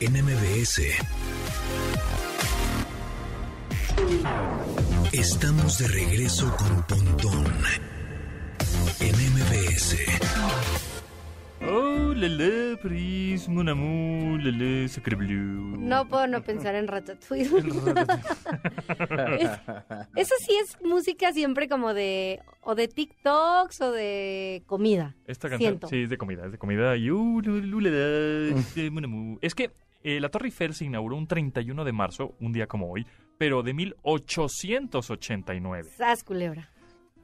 [SPEAKER 1] en MBS. Estamos de regreso con Pontón en MBS.
[SPEAKER 2] La pris, mon amour, sacre bleu.
[SPEAKER 4] No puedo no pensar en Ratatouille. eso sí es música siempre como de, o de TikToks o de comida.
[SPEAKER 2] Esta canción, sí, es de comida, es de comida. Uh, es que eh, la Torre Eiffel se inauguró un 31 de marzo, un día como hoy, pero de 1889.
[SPEAKER 4] Sas, culebra.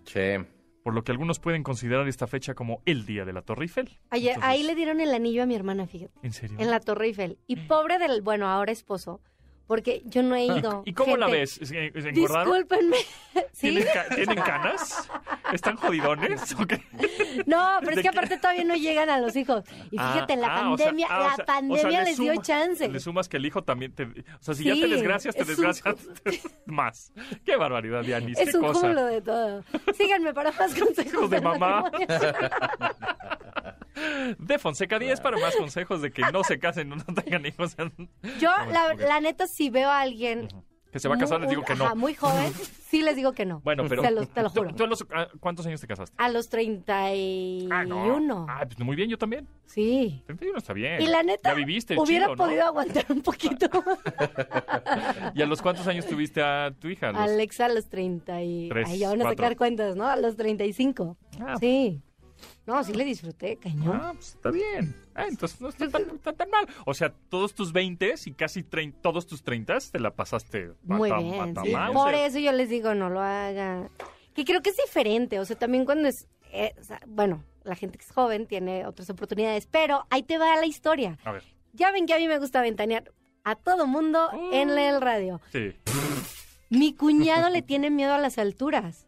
[SPEAKER 3] Che
[SPEAKER 2] por lo que algunos pueden considerar esta fecha como el día de la Torre Eiffel.
[SPEAKER 4] ahí le dieron el anillo a mi hermana, fíjate.
[SPEAKER 2] ¿En serio?
[SPEAKER 4] En la Torre Eiffel. Y pobre del, bueno, ahora esposo, porque yo no he ido.
[SPEAKER 2] ¿Y cómo la ves?
[SPEAKER 4] Discúlpenme.
[SPEAKER 2] ¿Tienen, canas? ¿Están jodidones?
[SPEAKER 4] No, pero es que aparte todavía no llegan a los hijos. Y ah, fíjate, la ah, pandemia, ah, la pandemia les dio chance.
[SPEAKER 2] Le sumas que el hijo también te... O sea, si ya te desgracias, te desgracias más. Qué barbaridad, Dianis.
[SPEAKER 4] Es
[SPEAKER 2] qué
[SPEAKER 4] un
[SPEAKER 2] cosa.
[SPEAKER 4] de todo. Síganme para más consejos
[SPEAKER 2] de mamá. De Fonseca 10 para más consejos de que no se casen, no tengan hijos.
[SPEAKER 4] Yo, la, neta, si veo a alguien...
[SPEAKER 2] Que se va a casar, les digo que no.
[SPEAKER 4] muy joven, sí les digo que no.
[SPEAKER 2] Bueno, pero...
[SPEAKER 4] Te lo, te lo juro.
[SPEAKER 2] ¿Tú, ah, cuántos años te casaste?
[SPEAKER 4] A los 31. Ah,
[SPEAKER 2] no. ah, pues muy bien, yo también.
[SPEAKER 4] Sí.
[SPEAKER 2] 31 está bien.
[SPEAKER 4] Y la neta,
[SPEAKER 2] ya viviste
[SPEAKER 4] hubiera podido aguantar un poquito.
[SPEAKER 2] ¿Y a los cuántos años tuviste a tu hija?
[SPEAKER 4] Alexa a los 33. Ay, ya van a sacar cuentas, ¿no? A los 35. Ah, sí. No, sí le disfruté, cañón.
[SPEAKER 2] Ah, pues está bien. Ah, entonces no está tan, mal. O sea, todos tus 20 y casi todos tus 30 te la pasaste
[SPEAKER 4] Muy bien. Por eso yo les digo, no lo hagan. Que creo que es diferente. O sea, también cuando es. Eh, bueno, la gente que es joven tiene otras oportunidades. Pero ahí te va la historia.
[SPEAKER 2] A ver.
[SPEAKER 4] Ya ven que a mí me gusta ventanear a todo mundo en uh. el radio.
[SPEAKER 2] Sí.
[SPEAKER 4] Mi cuñado le tiene miedo a las alturas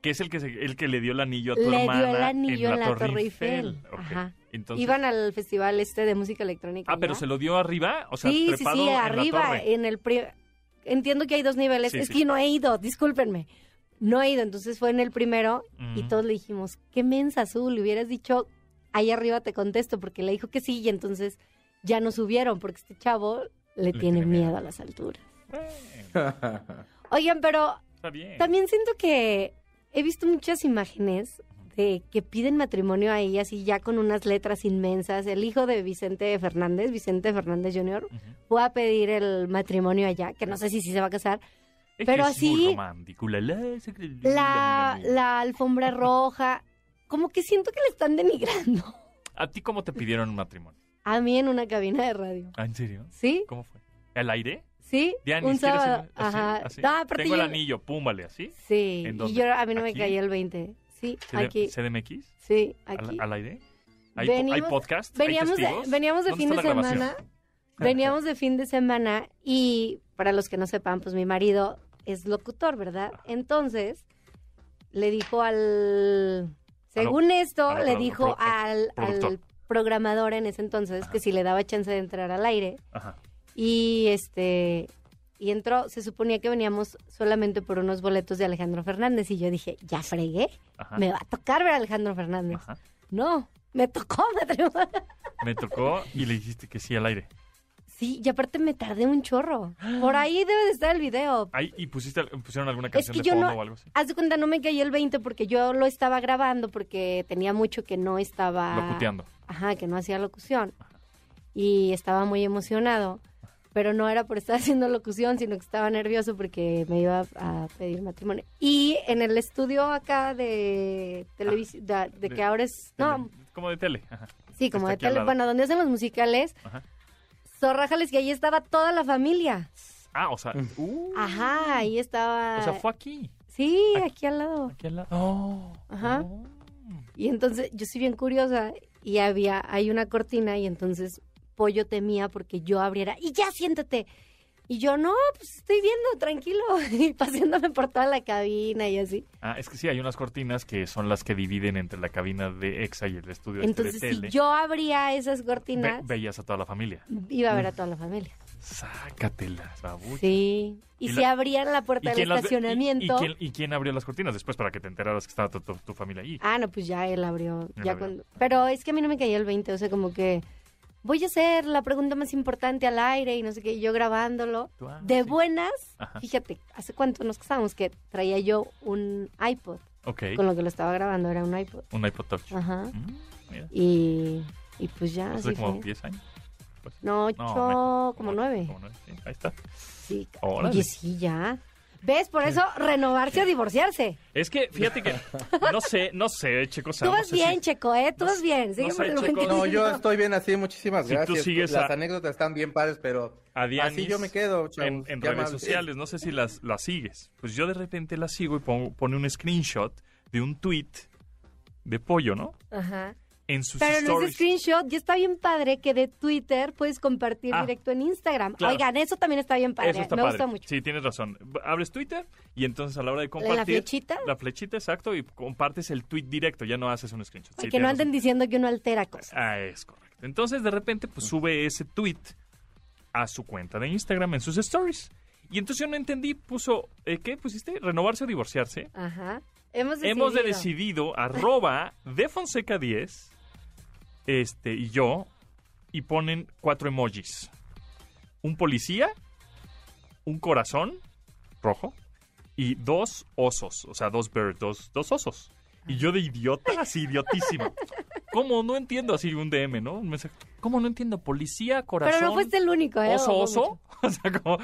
[SPEAKER 2] que es el que el que le dio el anillo a tu le hermana
[SPEAKER 4] dio el anillo en la, Torre, Eiffel. Ajá. Iban al festival este de música electrónica.
[SPEAKER 2] Ah, pero se lo dio arriba, o sea,
[SPEAKER 4] sí,
[SPEAKER 2] trepado
[SPEAKER 4] sí, sí,
[SPEAKER 2] en
[SPEAKER 4] arriba, en el entiendo que hay dos niveles. es que no he ido, discúlpenme. No he ido, entonces fue en el primero y todos le dijimos, qué mensa azul, le hubieras dicho, ahí arriba te contesto, porque le dijo que sí y entonces ya no subieron, porque este chavo le, tiene, miedo. a las alturas. Oigan, pero también siento que he visto muchas imágenes de que piden matrimonio a ellas y ya con unas letras inmensas. El hijo de Vicente Fernández, Vicente Fernández Jr., fue a pedir el matrimonio allá, que no sé si, si se va a casar. pero así, la, la alfombra roja, como que siento que le están denigrando.
[SPEAKER 2] ¿A ti cómo te pidieron un matrimonio?
[SPEAKER 4] A mí en una cabina de radio.
[SPEAKER 2] ¿Ah, en serio?
[SPEAKER 4] Sí.
[SPEAKER 2] ¿Cómo fue? ¿El aire?
[SPEAKER 4] Sí, un sábado. Ajá.
[SPEAKER 2] Tengo el anillo, púmbale, ¿así?
[SPEAKER 4] Sí, y yo a mí no me caía el 20 Sí, aquí.
[SPEAKER 2] ¿CDMX?
[SPEAKER 4] Sí, aquí.
[SPEAKER 2] ¿Al, aire? ¿Hay, podcast?
[SPEAKER 4] Veníamos de, veníamos de fin de semana. Veníamos de fin de semana y para los que no sepan, pues mi marido es locutor, ¿verdad? Entonces, le dijo al... Según esto, le dijo al, al programadora en ese entonces que si le daba chance de entrar al aire
[SPEAKER 2] Ajá.
[SPEAKER 4] Y este y entró, se suponía que veníamos solamente por unos boletos de Alejandro Fernández y yo dije, ya fregué,
[SPEAKER 2] Ajá.
[SPEAKER 4] me va a tocar ver a Alejandro Fernández.
[SPEAKER 2] Ajá.
[SPEAKER 4] No, me tocó matrimonio.
[SPEAKER 2] Me tocó y le dijiste que sí al aire.
[SPEAKER 4] Sí, y aparte me tardé un chorro. Por ahí debe de estar el video.
[SPEAKER 2] Ahí, ¿Y pusiste, pusieron alguna
[SPEAKER 4] Es
[SPEAKER 2] canción
[SPEAKER 4] que
[SPEAKER 2] de
[SPEAKER 4] yo
[SPEAKER 2] fondo
[SPEAKER 4] no,
[SPEAKER 2] o algo así?
[SPEAKER 4] haz de cuenta, no me caí el 20 porque yo lo estaba grabando porque tenía mucho que no estaba...
[SPEAKER 2] Locuteando.
[SPEAKER 4] Ajá, que no hacía locución. Y estaba muy emocionado, pero no era por estar haciendo locución, sino que estaba nervioso porque me iba a pedir matrimonio. Y en el estudio acá de televisión, de, de
[SPEAKER 2] Ah, de-
[SPEAKER 4] que ahora es... No,
[SPEAKER 2] Como de tele. Ajá.
[SPEAKER 4] sí, como
[SPEAKER 2] está
[SPEAKER 4] de tele, bueno, donde hacen los musicales,
[SPEAKER 2] Ajá.
[SPEAKER 4] zorrájales que ahí estaba toda la familia.
[SPEAKER 2] Ah, o sea, uh,
[SPEAKER 4] Ajá, ahí estaba...
[SPEAKER 2] o sea, fue aquí.
[SPEAKER 4] Sí,
[SPEAKER 2] Aquí.
[SPEAKER 4] aquí al lado.
[SPEAKER 2] Aquí al lado. Oh,
[SPEAKER 4] Ajá.
[SPEAKER 2] oh.
[SPEAKER 4] Y entonces yo soy bien curiosa y había, hay una cortina y entonces Pollo temía porque yo abriera y ya siéntate. Y yo, no, pues estoy viendo, tranquilo, y paseándome por toda la cabina y así.
[SPEAKER 2] Ah, es que sí, hay unas cortinas que son las que dividen entre la cabina de EXA y el estudio este
[SPEAKER 4] Entonces,
[SPEAKER 2] de
[SPEAKER 4] si yo abría esas
[SPEAKER 2] Ve-
[SPEAKER 4] cortinas,
[SPEAKER 2] veías a toda la familia.
[SPEAKER 4] iba a ver a toda la familia.
[SPEAKER 2] Sácatelas, babucha.
[SPEAKER 4] Sí. Y,
[SPEAKER 2] ¿Y
[SPEAKER 4] si
[SPEAKER 2] la-
[SPEAKER 4] abrían la puerta del
[SPEAKER 2] ve- y-
[SPEAKER 4] estacionamiento.
[SPEAKER 2] Y, quién, y quién abrió las cortinas después para que te enteraras que estaba tu, tu- tu familia ahí?
[SPEAKER 4] Ah, no, pues ya él abrió.
[SPEAKER 2] Él
[SPEAKER 4] ya
[SPEAKER 2] abrió.
[SPEAKER 4] cuando- Pero es que a mí no me caía el 20, o sea, como que voy a hacer la pregunta más importante al aire y no sé qué, y yo grabándolo.
[SPEAKER 2] Ah,
[SPEAKER 4] De
[SPEAKER 2] sí.
[SPEAKER 4] buenas,
[SPEAKER 2] Ajá.
[SPEAKER 4] fíjate, ¿hace cuánto nos casábamos que traía yo un iPod?
[SPEAKER 2] Ok,
[SPEAKER 4] Con lo que lo estaba grabando era un iPod.
[SPEAKER 2] un iPod Touch.
[SPEAKER 4] Ajá.
[SPEAKER 2] Mm, mira,
[SPEAKER 4] Y, y pues ya,
[SPEAKER 2] hace como
[SPEAKER 4] fue.
[SPEAKER 2] 10 años. pues.
[SPEAKER 4] No, ocho,
[SPEAKER 2] No, menos.
[SPEAKER 4] como nueve.
[SPEAKER 2] Como nueve, sí, ahí está.
[SPEAKER 4] Sí,
[SPEAKER 2] Órale.
[SPEAKER 4] oye, sí, ya. ¿Ves? Por eso, renovarse o divorciarse.
[SPEAKER 2] Es que, fíjate que, no sé, no sé, Checo.
[SPEAKER 4] Tú vas bien, Checo, ¿eh? Tú
[SPEAKER 2] no
[SPEAKER 4] vas
[SPEAKER 2] sé-
[SPEAKER 4] bien.
[SPEAKER 2] no
[SPEAKER 4] Sigue
[SPEAKER 2] sé,
[SPEAKER 4] por el
[SPEAKER 2] Checo.
[SPEAKER 4] 25.
[SPEAKER 3] No, yo estoy bien así, muchísimas
[SPEAKER 2] Si tú
[SPEAKER 3] gracias.
[SPEAKER 2] sigues
[SPEAKER 3] Las
[SPEAKER 2] a-
[SPEAKER 3] anécdotas están bien padres, pero
[SPEAKER 2] A Dianis
[SPEAKER 3] así yo me quedo, chavos.
[SPEAKER 2] en, redes sociales. No sé si las, las sigues. Pues yo de repente las sigo y pongo, pone un screenshot de un tweet de pollo, ¿no?
[SPEAKER 4] Ajá.
[SPEAKER 2] En sus
[SPEAKER 4] Pero no es
[SPEAKER 2] stories.
[SPEAKER 4] screenshot, ya está bien padre que de Twitter puedes compartir
[SPEAKER 2] Ah,
[SPEAKER 4] directo en Instagram.
[SPEAKER 2] claro.
[SPEAKER 4] Oigan, eso también está bien padre.
[SPEAKER 2] Eso está
[SPEAKER 4] Me
[SPEAKER 2] padre.
[SPEAKER 4] gusta mucho.
[SPEAKER 2] Sí, tienes razón. Abres Twitter y entonces a la hora de
[SPEAKER 4] ¿La
[SPEAKER 2] compartir...
[SPEAKER 4] flechita?
[SPEAKER 2] La flechita, exacto, y compartes el tweet directo, ya no haces un screenshot. Sí,
[SPEAKER 4] que no anden
[SPEAKER 2] razón.
[SPEAKER 4] diciendo que uno altera cosas.
[SPEAKER 2] Ah, es correcto. Entonces, de repente, pues sube ese tweet a su cuenta de Instagram en sus stories. Y entonces yo no entendí, puso, eh, ¿qué pusiste? ¿Renovarse o divorciarse?
[SPEAKER 4] Ajá. Hemos decidido.
[SPEAKER 2] Hemos de decidido, arroba de Fonseca 10, este, y yo, y ponen cuatro emojis. Un policía, un corazón rojo, y dos osos, o sea, dos birds, dos, dos osos. Y yo de idiota, así idiotísimo. ¿Cómo? No entiendo así un DM, ¿no? Un mensaje. ¿Cómo no entiendo? Policía, corazón.
[SPEAKER 4] Pero no fuiste el único, ¿eh?
[SPEAKER 2] oso, oso. O sea, como...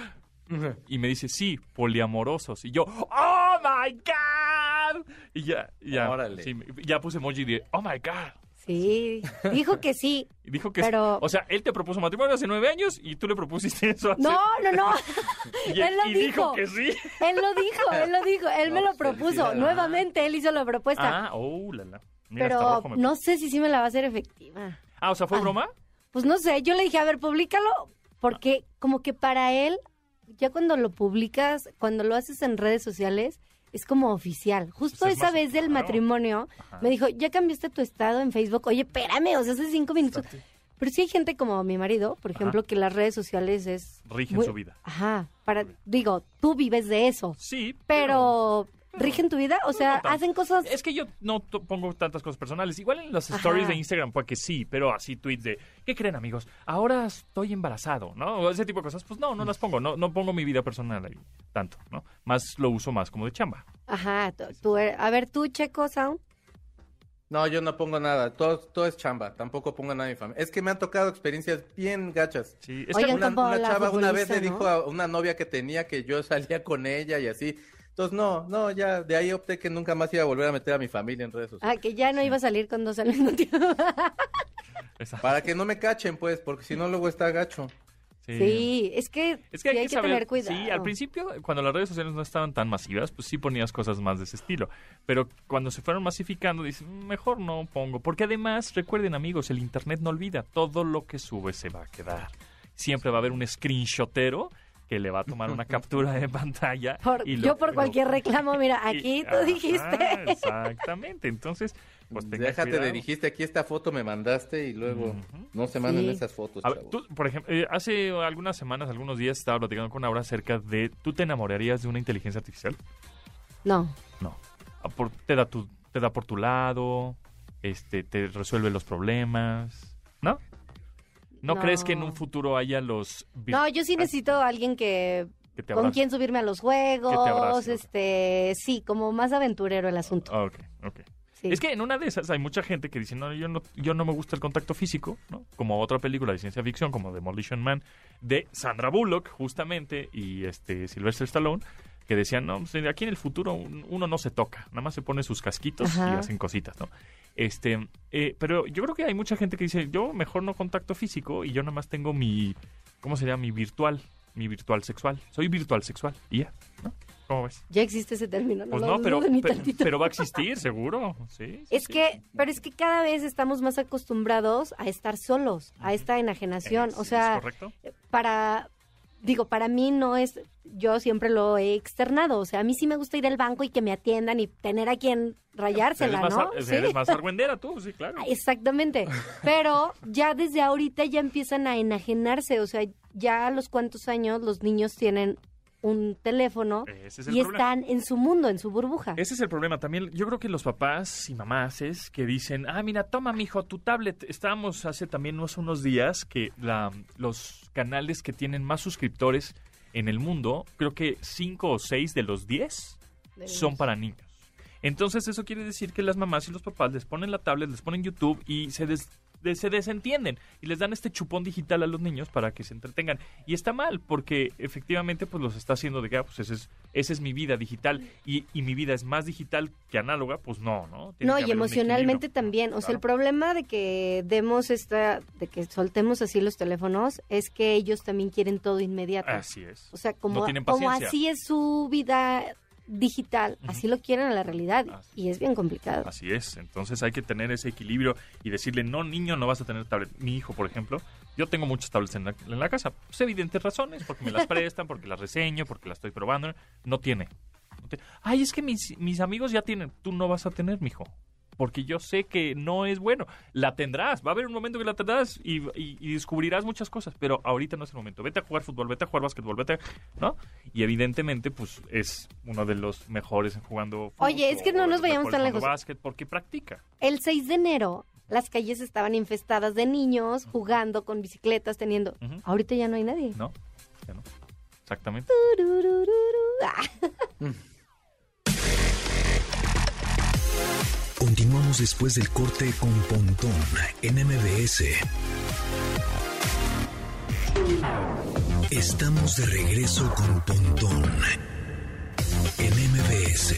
[SPEAKER 2] Y me dice, sí, poliamorosos. Y yo, ¡Oh, my God! Y ya, ya,
[SPEAKER 3] Órale.
[SPEAKER 2] sí, ya puse emoji de, ¡Oh, my God!
[SPEAKER 4] Sí. Dijo que sí.
[SPEAKER 2] Dijo que,
[SPEAKER 4] Pero-
[SPEAKER 2] o sea, él te propuso matrimonio hace nueve años y tú le propusiste eso hace...
[SPEAKER 4] No, no, no.
[SPEAKER 2] y,
[SPEAKER 4] él lo
[SPEAKER 2] y
[SPEAKER 4] dijo.
[SPEAKER 2] dijo que sí.
[SPEAKER 4] Él lo dijo, él lo dijo. Él me lo propuso. Nuevamente, él hizo la propuesta.
[SPEAKER 2] Ah, oh, la, la. Mira,
[SPEAKER 4] pero
[SPEAKER 2] rojo me
[SPEAKER 4] no sé si sí me la va a hacer efectiva.
[SPEAKER 2] Ah, o sea, ¿fue
[SPEAKER 4] Ah.
[SPEAKER 2] broma?
[SPEAKER 4] Pues no sé, yo le dije, a ver, públicalo, porque como que para él, ya cuando lo publicas, cuando lo haces en redes sociales, es como oficial. Justo
[SPEAKER 2] Pues es
[SPEAKER 4] esa vez del matrimonio,
[SPEAKER 2] Ajá.
[SPEAKER 4] me dijo, ya cambiaste tu estado en Facebook. Oye, espérame, o sea, hace cinco minutos. Pero sí hay gente como mi marido, por
[SPEAKER 2] Ajá.
[SPEAKER 4] ejemplo, que las redes sociales es...
[SPEAKER 2] Rigen
[SPEAKER 4] muy-
[SPEAKER 2] su vida.
[SPEAKER 4] Ajá, para, digo, tú vives de eso,
[SPEAKER 2] Sí,
[SPEAKER 4] pero ¿rigen tu vida? O sea, hacen cosas...
[SPEAKER 2] Es que yo no pongo tantas cosas personales. Igual en las
[SPEAKER 4] Ajá.
[SPEAKER 2] stories de Instagram, pues que sí, pero así tweets de, ¿qué creen amigos? Ahora estoy embarazado, ¿no? O ese tipo de cosas, pues no, no las pongo. No, no pongo mi vida personal ahí tanto, ¿no? Más lo uso más como de chamba.
[SPEAKER 4] Ajá, tú- eres- a ver, tú, Checo, Sound.
[SPEAKER 3] No, yo no pongo nada. Todo, todo es chamba. Tampoco pongo nada de mi familia. Es que me han tocado experiencias bien gachas.
[SPEAKER 2] Sí, es
[SPEAKER 4] Oigan,
[SPEAKER 2] que
[SPEAKER 3] Una,
[SPEAKER 4] como
[SPEAKER 3] una chava una vez
[SPEAKER 4] futbolista,
[SPEAKER 3] le
[SPEAKER 4] ¿no?
[SPEAKER 3] dijo a una novia que tenía que yo salía con ella y así. Entonces, no, no, ya de ahí opté que nunca más iba a volver a meter a mi familia en redes sociales.
[SPEAKER 4] Ah, que ya no iba a salir con dos al mismo tiempo.
[SPEAKER 3] Para que no me cachen, pues, porque si no luego está gacho.
[SPEAKER 4] Sí, es que,
[SPEAKER 2] Es que hay,
[SPEAKER 4] sí
[SPEAKER 2] que, saber,
[SPEAKER 4] tener cuidado.
[SPEAKER 2] Sí, al principio, cuando las redes sociales no estaban tan masivas, pues sí ponías cosas más de ese estilo. Pero cuando se fueron masificando, dices, "Mm, mejor no pongo. Porque además, recuerden amigos, el Internet no olvida. Todo lo que sube se va a quedar. Siempre va a haber un screenshotero que le va a tomar una captura de pantalla.
[SPEAKER 4] Por-
[SPEAKER 2] y lo-
[SPEAKER 4] yo por
[SPEAKER 2] lo-
[SPEAKER 4] cualquier reclamo, mira, aquí
[SPEAKER 2] y-
[SPEAKER 4] tú
[SPEAKER 2] ajá,
[SPEAKER 4] dijiste.
[SPEAKER 2] Exactamente. Entonces, pues
[SPEAKER 3] Déjate
[SPEAKER 2] cuidado.
[SPEAKER 3] de dijiste, aquí esta foto me mandaste y luego no se mandan
[SPEAKER 4] Sí.
[SPEAKER 3] esas fotos,
[SPEAKER 2] A ver,
[SPEAKER 3] chavos.
[SPEAKER 2] tú, por ejemplo, eh, hace algunas semanas, algunos días, estaba platicando con Aura acerca de, ¿tú te enamorarías de una inteligencia artificial?
[SPEAKER 4] No.
[SPEAKER 2] No. Ah, por- te, da tu, te da por tu lado, este, te resuelve los problemas, ¿no? ¿No,
[SPEAKER 4] No.
[SPEAKER 2] crees que en un futuro haya los...
[SPEAKER 4] No, yo sí necesito a alguien que
[SPEAKER 2] que te
[SPEAKER 4] con quien subirme a los juegos,
[SPEAKER 2] abrace,
[SPEAKER 4] este, sí, como más aventurero el asunto.
[SPEAKER 2] Ah, ok, ok.
[SPEAKER 4] sí.
[SPEAKER 2] Es que en una de esas hay mucha gente que dice, no, yo no, yo no me gusta el contacto físico, ¿no? Como otra película de ciencia ficción, como Demolition Man, de Sandra Bullock, justamente, y este Sylvester Stallone, que decían, no, pues, aquí en el futuro un- uno no se toca, nada más se pone sus casquitos y hacen cositas, ¿no? Este, eh, pero yo creo que hay mucha gente que dice, yo mejor no contacto físico y yo nada más tengo mi, ¿cómo sería? Mi virtual, mi virtual sexual. Soy virtual sexual y ya, ¿no? ¿Cómo ves?
[SPEAKER 4] Ya existe ese término, no
[SPEAKER 2] Pues
[SPEAKER 4] lo
[SPEAKER 2] no, pero,
[SPEAKER 4] ni
[SPEAKER 2] pe-
[SPEAKER 4] tantito.
[SPEAKER 2] pero va a existir, seguro. Sí, sí,
[SPEAKER 4] Es
[SPEAKER 2] sí.
[SPEAKER 4] que, pero es que cada vez estamos más acostumbrados a estar solos, a esta enajenación. O sea,
[SPEAKER 2] ¿es correcto?
[SPEAKER 4] para, digo, para mí no es, yo siempre lo he externado. O sea, a mí sí me gusta ir al banco y que me atiendan y tener a quien rayársela,
[SPEAKER 2] eres
[SPEAKER 4] ¿no?
[SPEAKER 2] Más, ar-
[SPEAKER 4] Sí.
[SPEAKER 2] Eres más argüendera tú, sí, claro.
[SPEAKER 4] Exactamente. Pero ya desde ahorita ya empiezan a enajenarse. O sea, ya a los cuantos años los niños tienen un teléfono
[SPEAKER 2] es
[SPEAKER 4] y
[SPEAKER 2] problema.
[SPEAKER 4] están en su mundo, en su burbuja.
[SPEAKER 2] Ese es el problema también. Yo creo que los papás y mamás es que dicen, ah, mira, toma, mijo, tu tablet. Estábamos hace también unos, unos días que la, los canales que tienen más suscriptores en el mundo, creo que cinco o seis de los 10 son para niños. Entonces eso quiere decir que las mamás y los papás les ponen la tablet, les ponen YouTube y se, des- de- se desentienden y les dan este chupón digital a los niños para que se entretengan. Y está mal porque efectivamente pues los está haciendo de que, ah, pues ese es, esa es mi vida digital y, y mi vida es más digital que análoga, pues no, ¿no? Tiene
[SPEAKER 4] No, y emocionalmente también. O sea, el problema de que demos esta, de que soltemos así los teléfonos, es que ellos también quieren todo inmediato.
[SPEAKER 2] Así es.
[SPEAKER 4] O sea, como, como así es su vida digital, así lo quieren a la realidad.
[SPEAKER 2] Así
[SPEAKER 4] Y es bien complicado.
[SPEAKER 2] Así es, entonces hay que tener ese equilibrio y decirle, no, niño, no vas a tener tablet. Mi hijo, por ejemplo, yo tengo muchas tablets en la, en la casa, pues evidentes razones, porque me las prestan, porque las reseño, porque las estoy probando, no tiene. No tiene. Ay, es que mis, mis amigos ya tienen, tú no vas a tener, mijo. Porque yo sé que no es bueno. La tendrás, va a haber un momento que la tendrás y, y- y descubrirás muchas cosas, pero ahorita no es el momento. Vete a jugar fútbol, vete a jugar básquetbol, vete a... ¿No? Y evidentemente, pues es uno de los mejores en jugando fútbol.
[SPEAKER 4] Oye, es que no nos vayamos tan lejos.
[SPEAKER 2] básquet porque practica.
[SPEAKER 4] El 6 de enero, las calles estaban infestadas de niños jugando con bicicletas, teniendo... Ahorita ya no hay nadie.
[SPEAKER 2] ¿No? Ya no. Exactamente.
[SPEAKER 1] Continuamos después del corte con Pontón en MBS. Estamos de regreso con Pontón en MBS.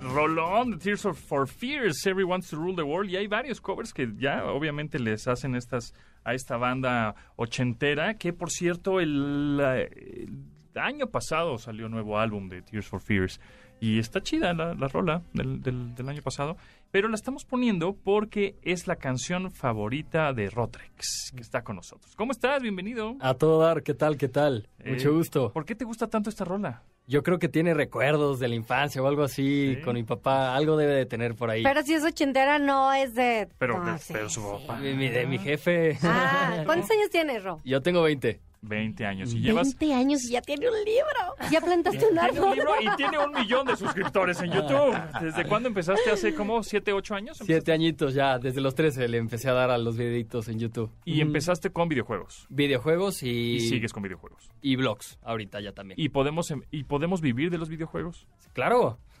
[SPEAKER 2] Rolón, Tears for Fears, Every Wants to Rule the World. Y hay varios covers que ya obviamente les hacen estas a esta banda ochentera, que por cierto el, eh, el año pasado salió nuevo álbum de Tears for Fears. Y está chida la, la rola del, del- del año pasado, pero la estamos poniendo porque es la canción favorita de Rotrex, que está con nosotros. ¿Cómo estás? Bienvenido.
[SPEAKER 5] A todo dar, ¿qué tal? ¿Qué tal?
[SPEAKER 2] Eh,
[SPEAKER 5] Mucho gusto.
[SPEAKER 2] ¿Por qué te gusta tanto esta rola?
[SPEAKER 5] Yo creo que tiene recuerdos de la infancia o algo así
[SPEAKER 2] Sí.
[SPEAKER 5] con mi papá. Algo debe de tener por ahí.
[SPEAKER 4] Pero si es ochentera, no es de...
[SPEAKER 2] Pero,
[SPEAKER 4] no,
[SPEAKER 2] de-
[SPEAKER 4] sí,
[SPEAKER 2] pero su
[SPEAKER 4] sí.
[SPEAKER 2] papá.
[SPEAKER 5] De mi, de mi jefe.
[SPEAKER 4] Ah, ¿cuántos años tienes, Ro?
[SPEAKER 5] Yo tengo 20.
[SPEAKER 2] 20 años. Y llevas
[SPEAKER 4] 20 años y ya tiene un libro. Ya plantaste un
[SPEAKER 2] Tiene un
[SPEAKER 4] árbol.
[SPEAKER 2] libro y tiene un millón de suscriptores en YouTube. ¿Desde cuándo empezaste? ¿Hace como 7, 8 años?
[SPEAKER 5] Siete añitos ya. Desde los 13 le empecé a dar a los videitos en YouTube.
[SPEAKER 2] Y empezaste con videojuegos.
[SPEAKER 5] Videojuegos y,
[SPEAKER 2] Y sigues con videojuegos.
[SPEAKER 5] y blogs. Ahorita ya también.
[SPEAKER 2] ¿Y podemos, em- ¿Y podemos vivir de los videojuegos?
[SPEAKER 5] Claro.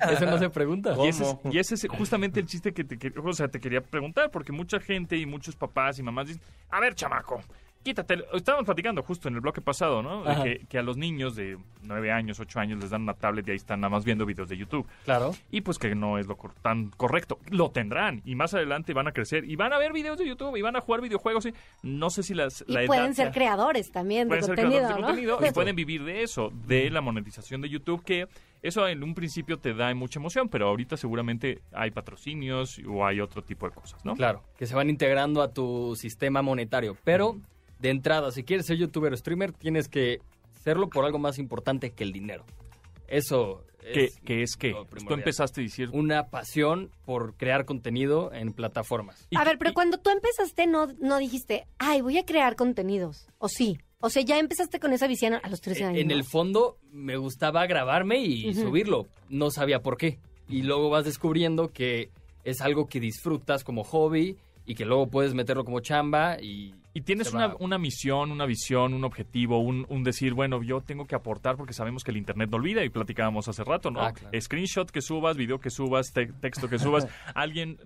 [SPEAKER 5] Eso no se pregunta.
[SPEAKER 2] Y ese, es, y ese es justamente el chiste que te, que- o sea, te quería preguntar, porque mucha gente y muchos papás y mamás dicen, a ver, chamaco, quítate. el-". Estábamos platicando justo en el bloque pasado, ¿no? De que, que a los niños de 9 años, 8 años les dan una tablet y ahí están nada más viendo videos de YouTube.
[SPEAKER 5] Claro.
[SPEAKER 2] Y pues que no es lo cor- tan correcto. Lo tendrán y más adelante van a crecer y van a ver videos de YouTube y van a jugar videojuegos. Y no sé si las,
[SPEAKER 4] Y
[SPEAKER 2] la
[SPEAKER 4] pueden
[SPEAKER 2] edad
[SPEAKER 4] ser creadores también de contenido
[SPEAKER 2] y pueden vivir de eso, de la monetización de YouTube, que eso en un principio te da mucha emoción, pero ahorita seguramente hay patrocinios o hay otro tipo de cosas, ¿no?
[SPEAKER 5] Claro. Que se van integrando a tu sistema monetario. Pero, de entrada, si quieres ser youtuber o streamer, tienes que serlo por algo más importante que el dinero. Eso
[SPEAKER 2] que,
[SPEAKER 5] Es
[SPEAKER 2] que es que
[SPEAKER 5] lo
[SPEAKER 2] tú empezaste a decir...
[SPEAKER 5] Una pasión por crear contenido en plataformas.
[SPEAKER 2] y
[SPEAKER 4] A ver, pero
[SPEAKER 2] y-
[SPEAKER 4] cuando tú empezaste, no, no dijiste, ay, voy a crear contenidos. O sí. O sea, ya empezaste con esa visión a los 13 años.
[SPEAKER 5] En el fondo me gustaba grabarme y subirlo. No sabía por qué. Y luego vas descubriendo que es algo que disfrutas como hobby y que luego puedes meterlo como chamba y...
[SPEAKER 2] Y tienes una, una misión, una visión, un objetivo, un, un decir, bueno, yo tengo que aportar porque sabemos que el Internet no olvida y platicábamos hace rato, ¿no?
[SPEAKER 5] Ah, claro.
[SPEAKER 2] Screenshot que subas, video que subas, te- texto que subas, alguien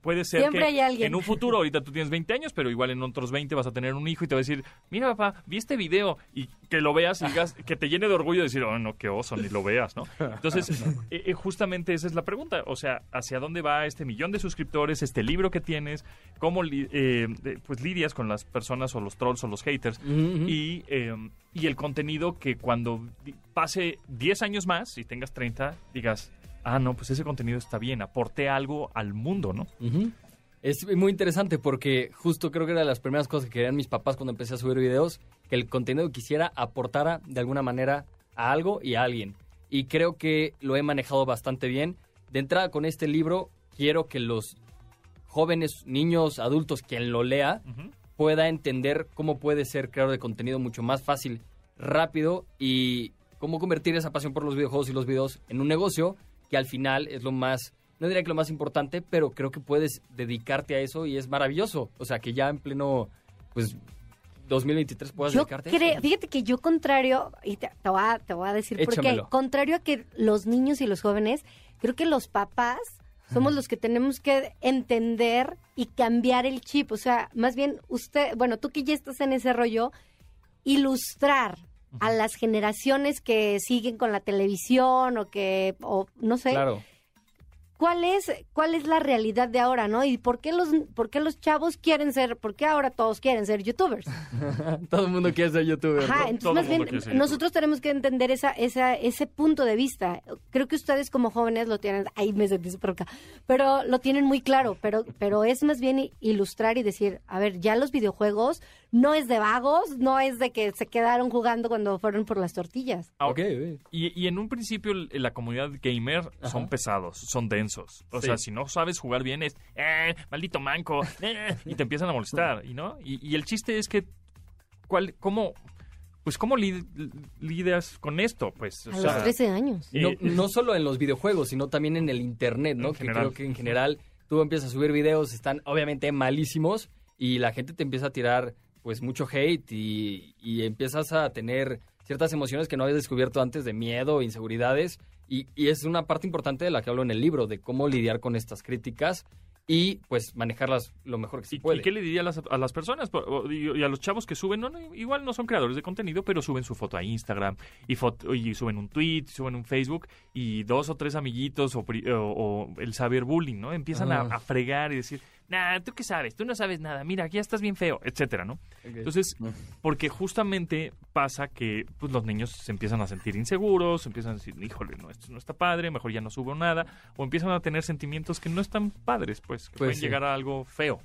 [SPEAKER 2] puede ser
[SPEAKER 4] Siempre
[SPEAKER 2] que
[SPEAKER 4] hay alguien.
[SPEAKER 2] en un futuro, ahorita tú tienes 20 años, pero igual en otros 20 vas a tener un hijo y te va a decir, mira papá, vi este video y que lo veas y digas, que te llene de orgullo de decir, oh, no, qué oso, ni lo veas, ¿no? Entonces, eh, eh, justamente esa es la pregunta, o sea, ¿hacia dónde va este millón de suscriptores, este libro que tienes? ¿Cómo li- eh, pues lidias con las personas o los trolls o los haters? Y, eh, y el contenido que cuando pase 10 años más y tengas 30, digas, ah, no, pues ese contenido está bien, aporté algo al mundo, ¿no?
[SPEAKER 5] Es muy interesante porque justo creo que era de las primeras cosas que querían mis papás cuando empecé a subir videos, que el contenido que hiciera aportara de alguna manera a algo y a alguien. Y creo que lo he manejado bastante bien. De entrada con este libro, quiero que los jóvenes, niños, adultos, quien lo lea. Pueda entender cómo puede ser creador de contenido mucho más fácil, rápido y cómo convertir esa pasión por los videojuegos y los videos en un negocio que al final es lo más, no diría que lo más importante, pero creo que puedes dedicarte a eso y es maravilloso. O sea, que ya en pleno, pues, 2023 puedas
[SPEAKER 4] Yo
[SPEAKER 5] dedicarte a eso.
[SPEAKER 4] fíjate que yo contrario, y te, te voy, a, te voy a decir por qué,
[SPEAKER 5] Échamelo.
[SPEAKER 4] contrario a que los niños y los jóvenes, creo que los papás somos los que tenemos que entender y cambiar el chip. O sea, más bien usted, bueno, tú que ya estás en ese rollo, ilustrar a las generaciones que siguen con la televisión o que, o no sé,
[SPEAKER 5] Claro.
[SPEAKER 4] Cuál es cuál es la realidad de ahora, ¿no? Y por qué los por qué los chavos quieren ser, por qué ahora todos quieren ser youtubers.
[SPEAKER 5] Todo el mundo quiere ser youtuber.
[SPEAKER 4] Ajá,
[SPEAKER 5] ¿no?
[SPEAKER 4] entonces
[SPEAKER 2] Todo
[SPEAKER 4] más
[SPEAKER 2] mundo
[SPEAKER 4] bien nosotros tenemos que entender esa, esa, ese punto de vista. Creo que ustedes como jóvenes lo tienen, ahí me sentí súper acá, pero lo tienen muy claro, pero, pero es más bien ilustrar y decir, a ver, ya los videojuegos no es de vagos, no es de que se quedaron jugando cuando fueron por las tortillas.
[SPEAKER 2] Ah,
[SPEAKER 5] Ok.
[SPEAKER 2] Y, y en un principio la comunidad gamer son
[SPEAKER 5] Ajá.
[SPEAKER 2] pesados, son densos. O
[SPEAKER 5] Sí.
[SPEAKER 2] sea, si no sabes jugar bien es, eh, maldito manco, eh", y te empiezan a molestar, ¿y no? Y, y el chiste es que, ¿cuál, cómo, pues cómo li- lidias con esto? Pues, o
[SPEAKER 4] A
[SPEAKER 2] sea,
[SPEAKER 4] los 13 años.
[SPEAKER 5] No,
[SPEAKER 2] Eh,
[SPEAKER 5] no solo en los videojuegos, sino también en el internet, ¿no?
[SPEAKER 2] En
[SPEAKER 5] que
[SPEAKER 2] general.
[SPEAKER 5] creo que en general tú empiezas a subir videos, están obviamente malísimos y la gente te empieza a tirar pues mucho hate y, y empiezas a tener ciertas emociones que no habías descubierto antes de miedo, inseguridades y, y es una parte importante de la que hablo en el libro, de cómo lidiar con estas críticas y pues manejarlas lo mejor que se
[SPEAKER 2] ¿Y,
[SPEAKER 5] puede.
[SPEAKER 2] y qué le diría a las, a las personas y, y a los chavos que suben? No, no, igual no son creadores de contenido, pero suben su foto a Instagram y, foto, y suben un tweet, suben un Facebook y dos o tres amiguitos o, o- o el saber bullying, ¿no? Empiezan a,
[SPEAKER 5] Ah.
[SPEAKER 2] a fregar y decir, nah, ¿tú qué sabes? Tú no sabes nada, mira, aquí ya estás bien feo, etcétera, ¿no? Entonces, porque justamente pasa que pues, los niños se empiezan a sentir inseguros, empiezan a decir, híjole, no, esto no está padre, mejor ya no subo nada, o empiezan a tener sentimientos que no están padres, pues, que
[SPEAKER 5] Pues
[SPEAKER 2] pueden
[SPEAKER 5] sí.
[SPEAKER 2] llegar a algo feo.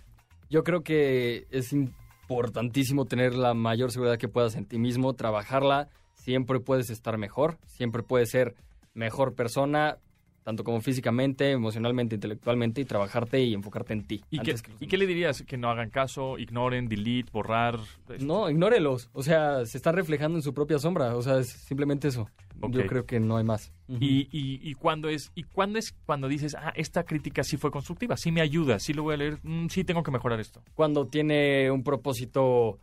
[SPEAKER 5] Yo creo que es importantísimo tener la mayor seguridad que puedas en ti mismo, trabajarla. Siempre puedes estar mejor, siempre puedes ser mejor persona, tanto como físicamente, emocionalmente, intelectualmente, y trabajarte y enfocarte en ti.
[SPEAKER 2] ¿Y, qué, ¿Y qué le dirías? Que no hagan caso, ignoren, delete, borrar.
[SPEAKER 5] No, ignórelos. O sea, se está reflejando en su propia sombra. O sea, es simplemente eso. Yo creo que no hay más.
[SPEAKER 2] Y, y, y cuándo es y cuándo es cuando dices, ah, esta crítica sí fue constructiva, sí me ayuda, sí lo voy a leer, mm, sí tengo que mejorar esto.
[SPEAKER 5] cuando tiene un propósito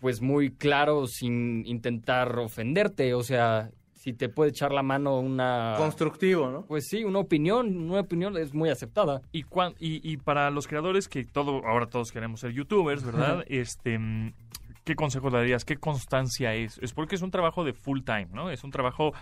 [SPEAKER 5] pues muy claro sin intentar ofenderte, o sea, si te puede echar la mano una
[SPEAKER 3] Constructivo, ¿no?
[SPEAKER 5] pues sí, una opinión, una opinión es muy aceptada.
[SPEAKER 2] Y, cuan- y, y para los creadores que todo ahora todos queremos ser youtubers, ¿verdad? este ¿qué consejo darías? ¿Qué constancia es? Es porque es un trabajo de full time, ¿no? Es un trabajo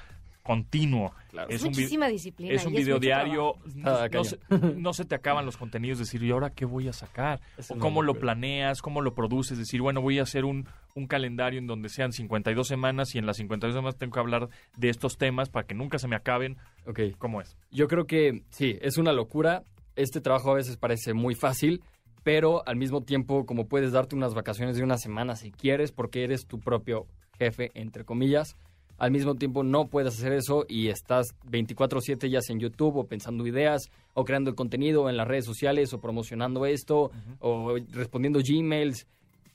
[SPEAKER 2] continuo.
[SPEAKER 5] Claro.
[SPEAKER 4] Es,
[SPEAKER 2] Es un vi-
[SPEAKER 4] muchísima disciplina.
[SPEAKER 2] Es un video diario, no,
[SPEAKER 5] Ah,
[SPEAKER 2] no
[SPEAKER 5] cañón.
[SPEAKER 2] se, no se te acaban los contenidos, decir, ¿y ahora qué voy a sacar? O cómo lo planeas, cómo lo produces, decir, bueno, voy a hacer un, un calendario en donde sean 52 semanas y en las 52 semanas tengo que hablar de estos temas para que nunca se me acaben.
[SPEAKER 5] Ok.
[SPEAKER 2] ¿Cómo es?
[SPEAKER 5] Yo creo que sí, es una locura. Este trabajo a veces parece muy fácil, pero al mismo tiempo como puedes darte unas vacaciones de una semana si quieres porque eres tu propio jefe, entre comillas, al mismo tiempo no puedes hacer eso y estás 24/7 ya sea en YouTube o pensando ideas o creando el contenido en las redes sociales o promocionando esto o respondiendo Gmails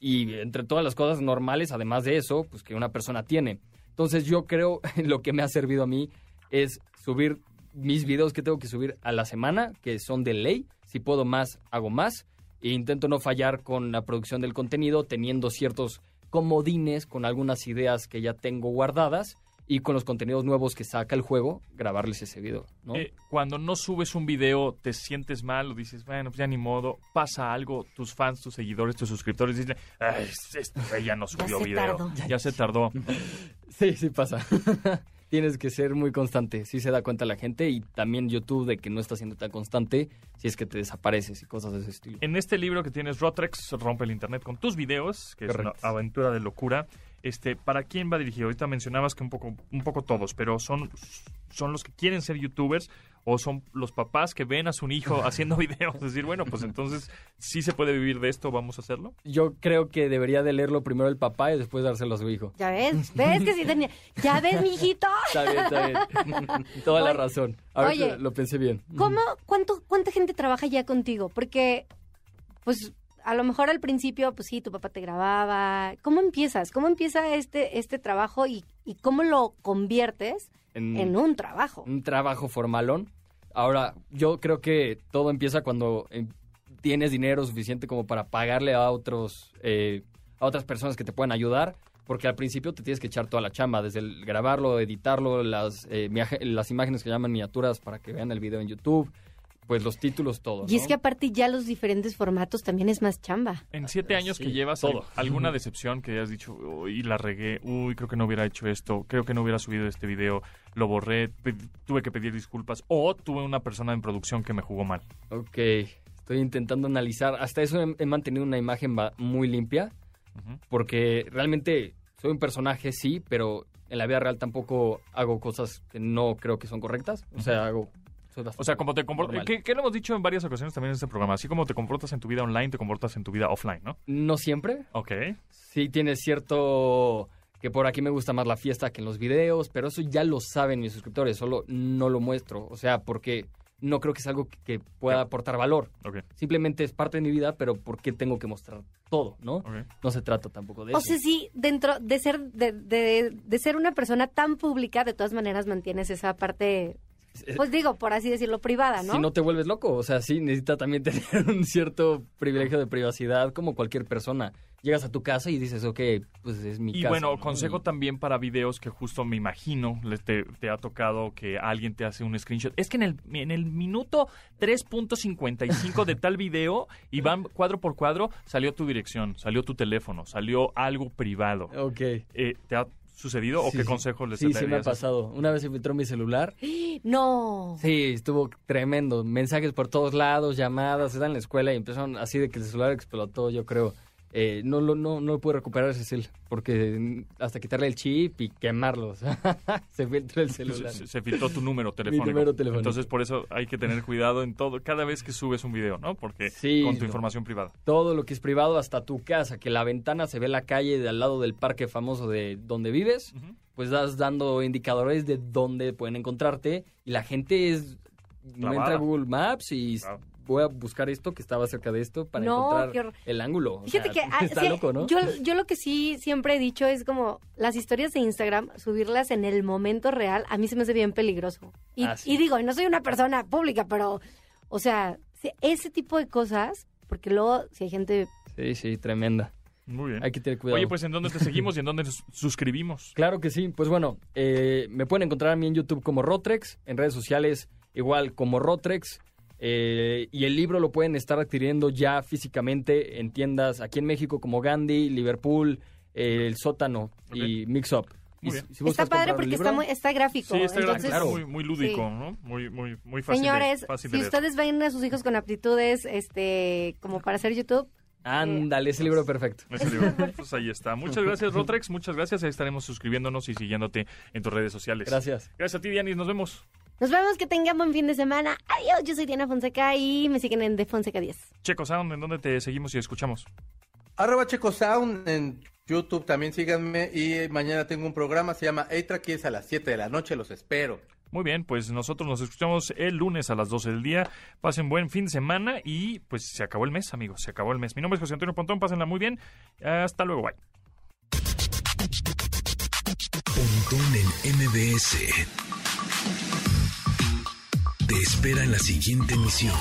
[SPEAKER 5] y entre todas las cosas normales, además de eso, pues que una persona tiene. Entonces yo creo lo que me ha servido a mí es subir mis videos que tengo que subir a la semana, que son de ley. Si puedo más, hago más. E intento no fallar con la producción del contenido, teniendo ciertos comodines con algunas ideas que ya tengo guardadas y con los contenidos nuevos que saca el juego, grabarles ese video, ¿no?
[SPEAKER 2] Eh, cuando no subes un video, te sientes mal o dices, bueno, pues ya ni modo, pasa algo, tus fans, tus seguidores, tus suscriptores dicen, Ay, este güey ya no subió video,
[SPEAKER 4] tardó.
[SPEAKER 2] ya se tardó.
[SPEAKER 5] Sí, sí pasa. Tienes que ser muy constante. Sí se da cuenta la gente y también YouTube de que no está siendo tan constante si es que te desapareces y cosas de ese estilo.
[SPEAKER 2] En este libro que tienes, Rotrex, Rompe el Internet con tus videos, que es una aventura de locura. Este, ¿Para quién va dirigido? Ahorita mencionabas que un poco, un poco todos, pero son, son los que quieren ser youtubers o son los papás que ven a su hijo haciendo videos. Decir, bueno, pues entonces sí se puede vivir de esto, vamos a hacerlo.
[SPEAKER 5] Yo creo que debería de leerlo primero el papá y después dárselo a su hijo.
[SPEAKER 4] ¿Ya ves? ¿Ves que sí tenía? ¿Ya ves, mijito?
[SPEAKER 5] Está bien, está bien. Toda la
[SPEAKER 4] Oye,
[SPEAKER 5] razón. Ahora
[SPEAKER 4] oye.
[SPEAKER 5] que lo pensé bien.
[SPEAKER 4] ¿Cómo, cuánto, cuánta gente trabaja ya contigo? Porque, pues, a lo mejor al principio, pues sí, tu papá te grababa. ¿Cómo empiezas? ¿Cómo empieza este, este trabajo y, y cómo lo conviertes
[SPEAKER 5] En-
[SPEAKER 4] en un trabajo?
[SPEAKER 5] un trabajo formalón. Ahora, yo creo que todo empieza cuando eh, tienes dinero suficiente como para pagarle a otros eh, a otras personas que te puedan ayudar, porque al principio te tienes que echar toda la chamba, desde el grabarlo, editarlo, las eh, las imágenes que llaman miniaturas para que vean el video en YouTube, pues los títulos, todo.
[SPEAKER 4] Y es que aparte ya los diferentes formatos también es más chamba.
[SPEAKER 2] En siete años
[SPEAKER 5] Sí,
[SPEAKER 2] que llevas,
[SPEAKER 5] todo.
[SPEAKER 2] ¿al- ¿alguna decepción que hayas dicho, uy, la regué, uy, creo que no hubiera hecho esto, creo que no hubiera subido este video, lo borré, tuve que pedir disculpas, o tuve una persona en producción que me jugó mal?
[SPEAKER 5] Ok, estoy intentando analizar. Hasta eso he, he mantenido una imagen muy limpia, porque realmente soy un personaje, sí, pero en la vida real tampoco hago cosas que no creo que son correctas. O sea, hago...
[SPEAKER 2] O sea, como te comportas, que, que lo hemos dicho en varias ocasiones también en este programa, así como te comportas en tu vida online, te comportas en tu vida offline, ¿no?
[SPEAKER 5] No siempre.
[SPEAKER 2] Ok.
[SPEAKER 5] Sí tiene cierto... Que por aquí me gusta más la fiesta que en los videos, pero eso ya lo saben mis suscriptores, solo no lo muestro. O sea, porque no creo que es algo que, que pueda aportar valor.
[SPEAKER 2] Ok,
[SPEAKER 5] Simplemente es parte de mi vida, pero ¿por qué tengo que mostrar todo, no?
[SPEAKER 2] ok.
[SPEAKER 5] No se trata tampoco de
[SPEAKER 4] O
[SPEAKER 5] eso.
[SPEAKER 4] sea, sí, dentro de ser, de, de, de ser una persona tan pública, de todas maneras mantienes esa parte, pues digo, por así decirlo, privada, ¿no?
[SPEAKER 5] Si no te vuelves loco, o sea, sí necesita también tener un cierto privilegio de privacidad como cualquier persona. Llegas a tu casa y dices, ok, pues es mi
[SPEAKER 2] Y
[SPEAKER 5] casa.
[SPEAKER 2] bueno,
[SPEAKER 5] ¿no?
[SPEAKER 2] consejo
[SPEAKER 5] Y-
[SPEAKER 2] también para videos que justo me imagino les te, te ha tocado que alguien te hace un screenshot. Es que en el, en el minuto 3.55 de tal video y van cuadro por cuadro, salió tu dirección, salió tu teléfono, salió algo privado.
[SPEAKER 5] Ok.
[SPEAKER 2] Eh, ¿Te ha sucedido o qué
[SPEAKER 5] sí.
[SPEAKER 2] consejo les
[SPEAKER 5] Sí, sí me ha pasado. Una vez se filtró mi celular.
[SPEAKER 4] No.
[SPEAKER 5] Sí, estuvo tremendo. Mensajes por todos lados, llamadas, estaba en la escuela y empezaron así de que el celular explotó, yo creo. Eh, no, lo, no, no lo recuperar ese cel, porque hasta quitarle el chip y quemarlo. se filtró el celular.
[SPEAKER 2] Se, se filtró tu número telefónico.
[SPEAKER 5] número telefónico.
[SPEAKER 2] Entonces, por eso hay que tener cuidado en todo, cada vez que subes un video, ¿no? Porque
[SPEAKER 5] Sí,
[SPEAKER 2] con tu
[SPEAKER 5] no.
[SPEAKER 2] información privada.
[SPEAKER 5] todo lo que es privado hasta tu casa, que la ventana se ve la calle de al lado del parque famoso de donde vives, pues das dando indicadores de dónde pueden encontrarte y la gente es
[SPEAKER 2] Clavada.
[SPEAKER 5] entra a Google Maps y
[SPEAKER 2] Claro.
[SPEAKER 5] Voy a buscar esto que estaba cerca de esto para
[SPEAKER 4] No,
[SPEAKER 5] encontrar el ángulo. O
[SPEAKER 4] Fíjate
[SPEAKER 5] sea,
[SPEAKER 4] que ah,
[SPEAKER 5] está
[SPEAKER 4] sí,
[SPEAKER 5] loco, ¿no?
[SPEAKER 4] yo, yo lo que sí siempre he dicho es como las historias de Instagram, subirlas en el momento real, a mí se me hace bien peligroso. Y,
[SPEAKER 5] Ah, sí.
[SPEAKER 4] y digo, no soy una persona pública, pero, o sea, ese tipo de cosas, porque luego si hay gente...
[SPEAKER 5] Sí, sí, tremenda.
[SPEAKER 2] Muy bien.
[SPEAKER 5] Hay que tener cuidado.
[SPEAKER 2] Oye, pues ¿en dónde te seguimos y en dónde nos suscribimos?
[SPEAKER 5] Claro que sí. Pues bueno, eh, me pueden encontrar a mí en YouTube como Rotrex, en redes sociales igual como Rotrex. Eh, y el libro lo pueden estar adquiriendo ya físicamente en tiendas aquí en México como Gandhi, Liverpool, eh, El Sótano y Mix Up.
[SPEAKER 2] Muy bien.
[SPEAKER 5] si- si buscas
[SPEAKER 4] Está padre porque
[SPEAKER 5] libro,
[SPEAKER 4] está, muy, está gráfico.
[SPEAKER 2] Sí, está
[SPEAKER 4] entonces,
[SPEAKER 2] claro, muy, muy lúdico,
[SPEAKER 4] sí.
[SPEAKER 2] ¿no? Muy, muy, muy fácil. de-
[SPEAKER 4] Señores,
[SPEAKER 2] fácil
[SPEAKER 4] si
[SPEAKER 2] de leer.
[SPEAKER 4] ustedes ven a sus hijos con aptitudes, este, como para hacer YouTube,
[SPEAKER 5] Ándale, ese libro perfecto.
[SPEAKER 2] Ese libro. Pues ahí está. Muchas gracias, Rotrex. Muchas gracias. Ahí estaremos suscribiéndonos y siguiéndote en tus redes sociales.
[SPEAKER 5] Gracias.
[SPEAKER 2] Gracias a ti, Dianis. Nos vemos.
[SPEAKER 4] Nos vemos, que tengan buen fin de semana. Adiós, yo soy Diana Fonseca y me siguen en De Fonseca 10.
[SPEAKER 2] Checo Sound, ¿en dónde te seguimos y escuchamos?
[SPEAKER 3] Arroba Checo Sound en YouTube, también síganme. Y mañana tengo un programa, se llama A-Track y es a las 7 de la noche, los espero.
[SPEAKER 2] Muy bien, pues nosotros nos escuchamos el lunes a las 12 del día. Pasen buen fin de semana y pues se acabó el mes, amigos, se acabó el mes. Mi nombre es José Antonio Pontón, pásenla muy bien. Hasta luego, bye.
[SPEAKER 1] Pontón en MBS. Te espera en la siguiente emisión.